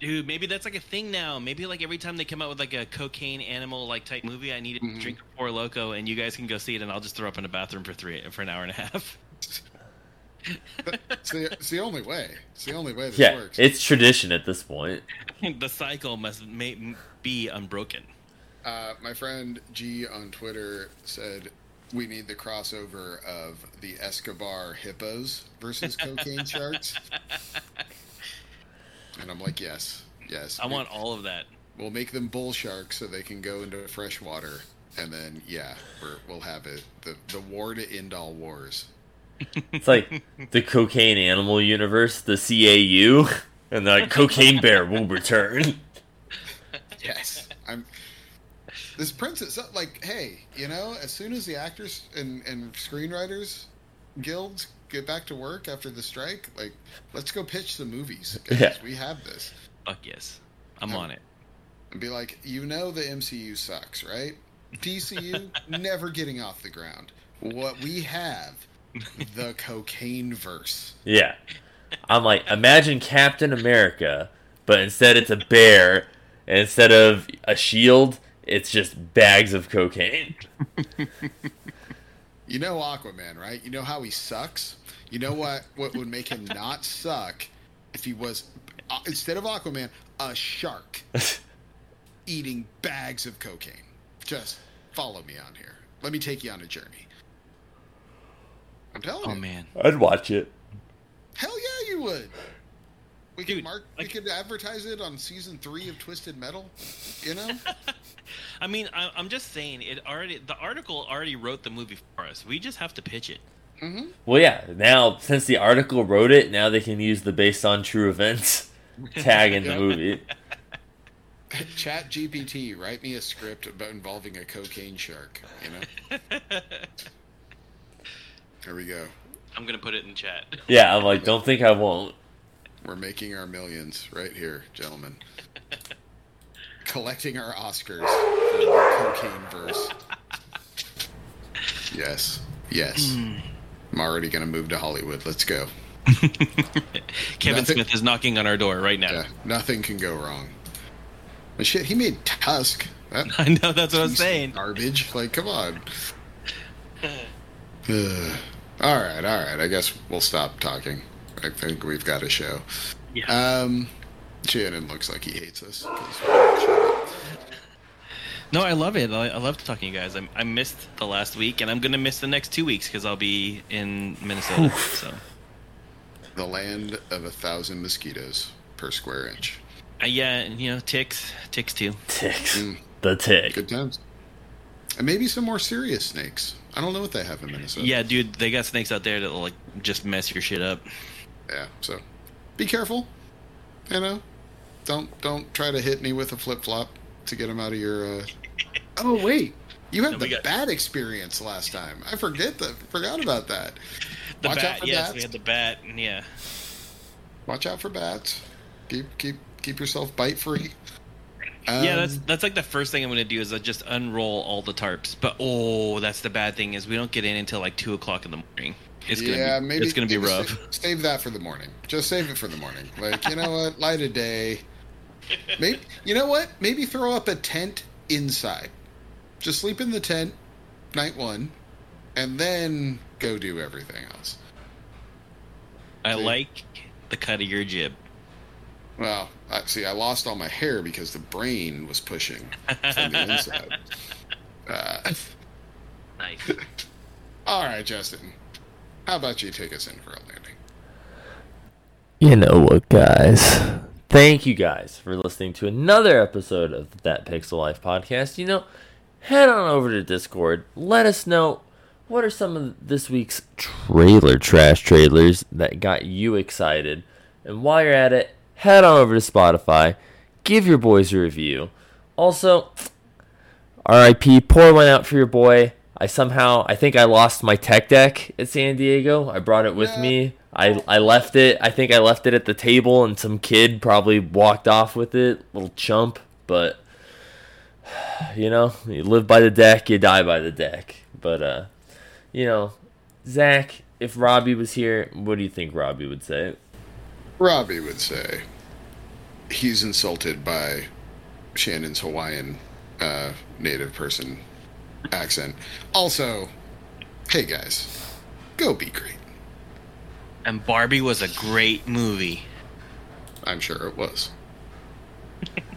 Dude, maybe that's like a thing now. Maybe like every time they come out with like a cocaine animal like type movie, I need to drink a Four Loco, and you guys can go see it, and I'll just throw up in a bathroom for three for an hour and a half. It's the, it's the only way. It's the only way this Yeah, works. it's tradition at this point. the cycle must ma- be unbroken. Uh, my friend G on Twitter said we need the crossover of the Escobar hippos versus cocaine sharks. And I'm like, yes, yes. I we- want all of that. We'll make them bull sharks so they can go into fresh water, and then yeah, we're, we'll have it. The the war to end all wars. It's like the cocaine animal universe, the CAU, and the cocaine bear will return. Yes, I'm. This princess, like, hey, you know, as soon as the actors and and screenwriters guilds get back to work after the strike, like, let's go pitch the movies. guys. Yeah. we have this, Fuck yes, I'm Um, on it. and be like, you know, the MCU sucks, right? DCU never getting off the ground. What we have, the cocaine verse. Yeah. I'm like, imagine Captain America, but instead it's a bear, and instead of a shield, it's just bags of cocaine. You know Aquaman, right? You know how he sucks. You know what? What would make him not suck if he was uh, instead of Aquaman, a shark eating bags of cocaine. Just follow me on here. Let me take you on a journey. I'm telling Oh you. man, I'd watch it. Hell yeah, you would. We could Dude, mark. like- we could advertise it on season three of Twisted Metal. You know. I mean, I, I'm just saying it already. The article already wrote the movie for us. We just have to pitch it. Mm-hmm. Well, yeah, now, since the article wrote it, now they can use the based on true events tag in the movie. Chat GPT, write me a script about involving a cocaine shark. You know. Here we go. I'm gonna put it in chat. Yeah, I'm like, don't think I won't. We're making our millions right here, gentlemen. Collecting our Oscars for the cocaine verse. Yes. Yes. Hmm. I'm already going to move to Hollywood. Let's go. Kevin Nothing- Smith is knocking on our door right now. Yeah. Nothing can go wrong. But shit, he made Tusk. That I know that's what I'm saying. Garbage. Like, come on. All right, all right. I guess we'll stop talking. I think we've got a show. Yeah. Um, Shannon looks like he hates us. 'cause we shut up. No, I love it. I, I love talking to you guys. I, I missed the last week, and I'm gonna miss the next two weeks because I'll be in Minnesota. so, The land of a thousand mosquitoes per square inch. uh, yeah, and, you know, ticks, ticks too. Ticks. Mm. The tick. Good times. And maybe some more serious snakes. I don't know what they have in Minnesota. Yeah, dude, they got snakes out there that'll like just mess your shit up. Yeah. So, be careful. You know, don't don't try to hit me with a flip flop to get them out of your. Uh... Oh wait, you had No, the got- bat experience last time. I forget that. Forgot about that. The Watch bat, yes, bats. we had the bat, and yeah. Watch out for bats. Keep keep keep yourself bite free. Um, yeah, that's that's like the first thing I'm gonna do is I just unroll all the tarps. But oh, that's the bad thing is we don't get in until like two o'clock in the morning. It's gonna yeah, be, maybe it's gonna be rough. Save, save that for the morning. Just save it for the morning. Like you know what, light a day. Maybe you know what? Maybe throw up a tent inside. Just sleep in the tent night one, and then go do everything else. I See? like the cut of your jib. Well, I, see, I lost all my hair because the brain was pushing from the inside. Uh, Nice. all right, Justin. How about you take us in for a landing? You know what, guys? Thank you guys for listening to another episode of That Pixel Life podcast. You know, head on over to Discord. Let us know what are some of this week's trailer trash trailers that got you excited? And while you're at it, head on over to Spotify, give your boys a review. Also, RIP, pour one out for your boy. I somehow, I think I lost my tech deck at San Diego. I brought it with me. I, I left it. I think I left it at the table, and some kid probably walked off with it. Little chump. But, you know, you live by the deck, you die by the deck. But, uh, you know, Zach, if Robbie was here, what do you think Robbie would say? Robbie would say he's insulted by Shannon's Hawaiian uh, native person accent. Also, hey guys, go be great. And Barbie was a great movie. I'm sure it was.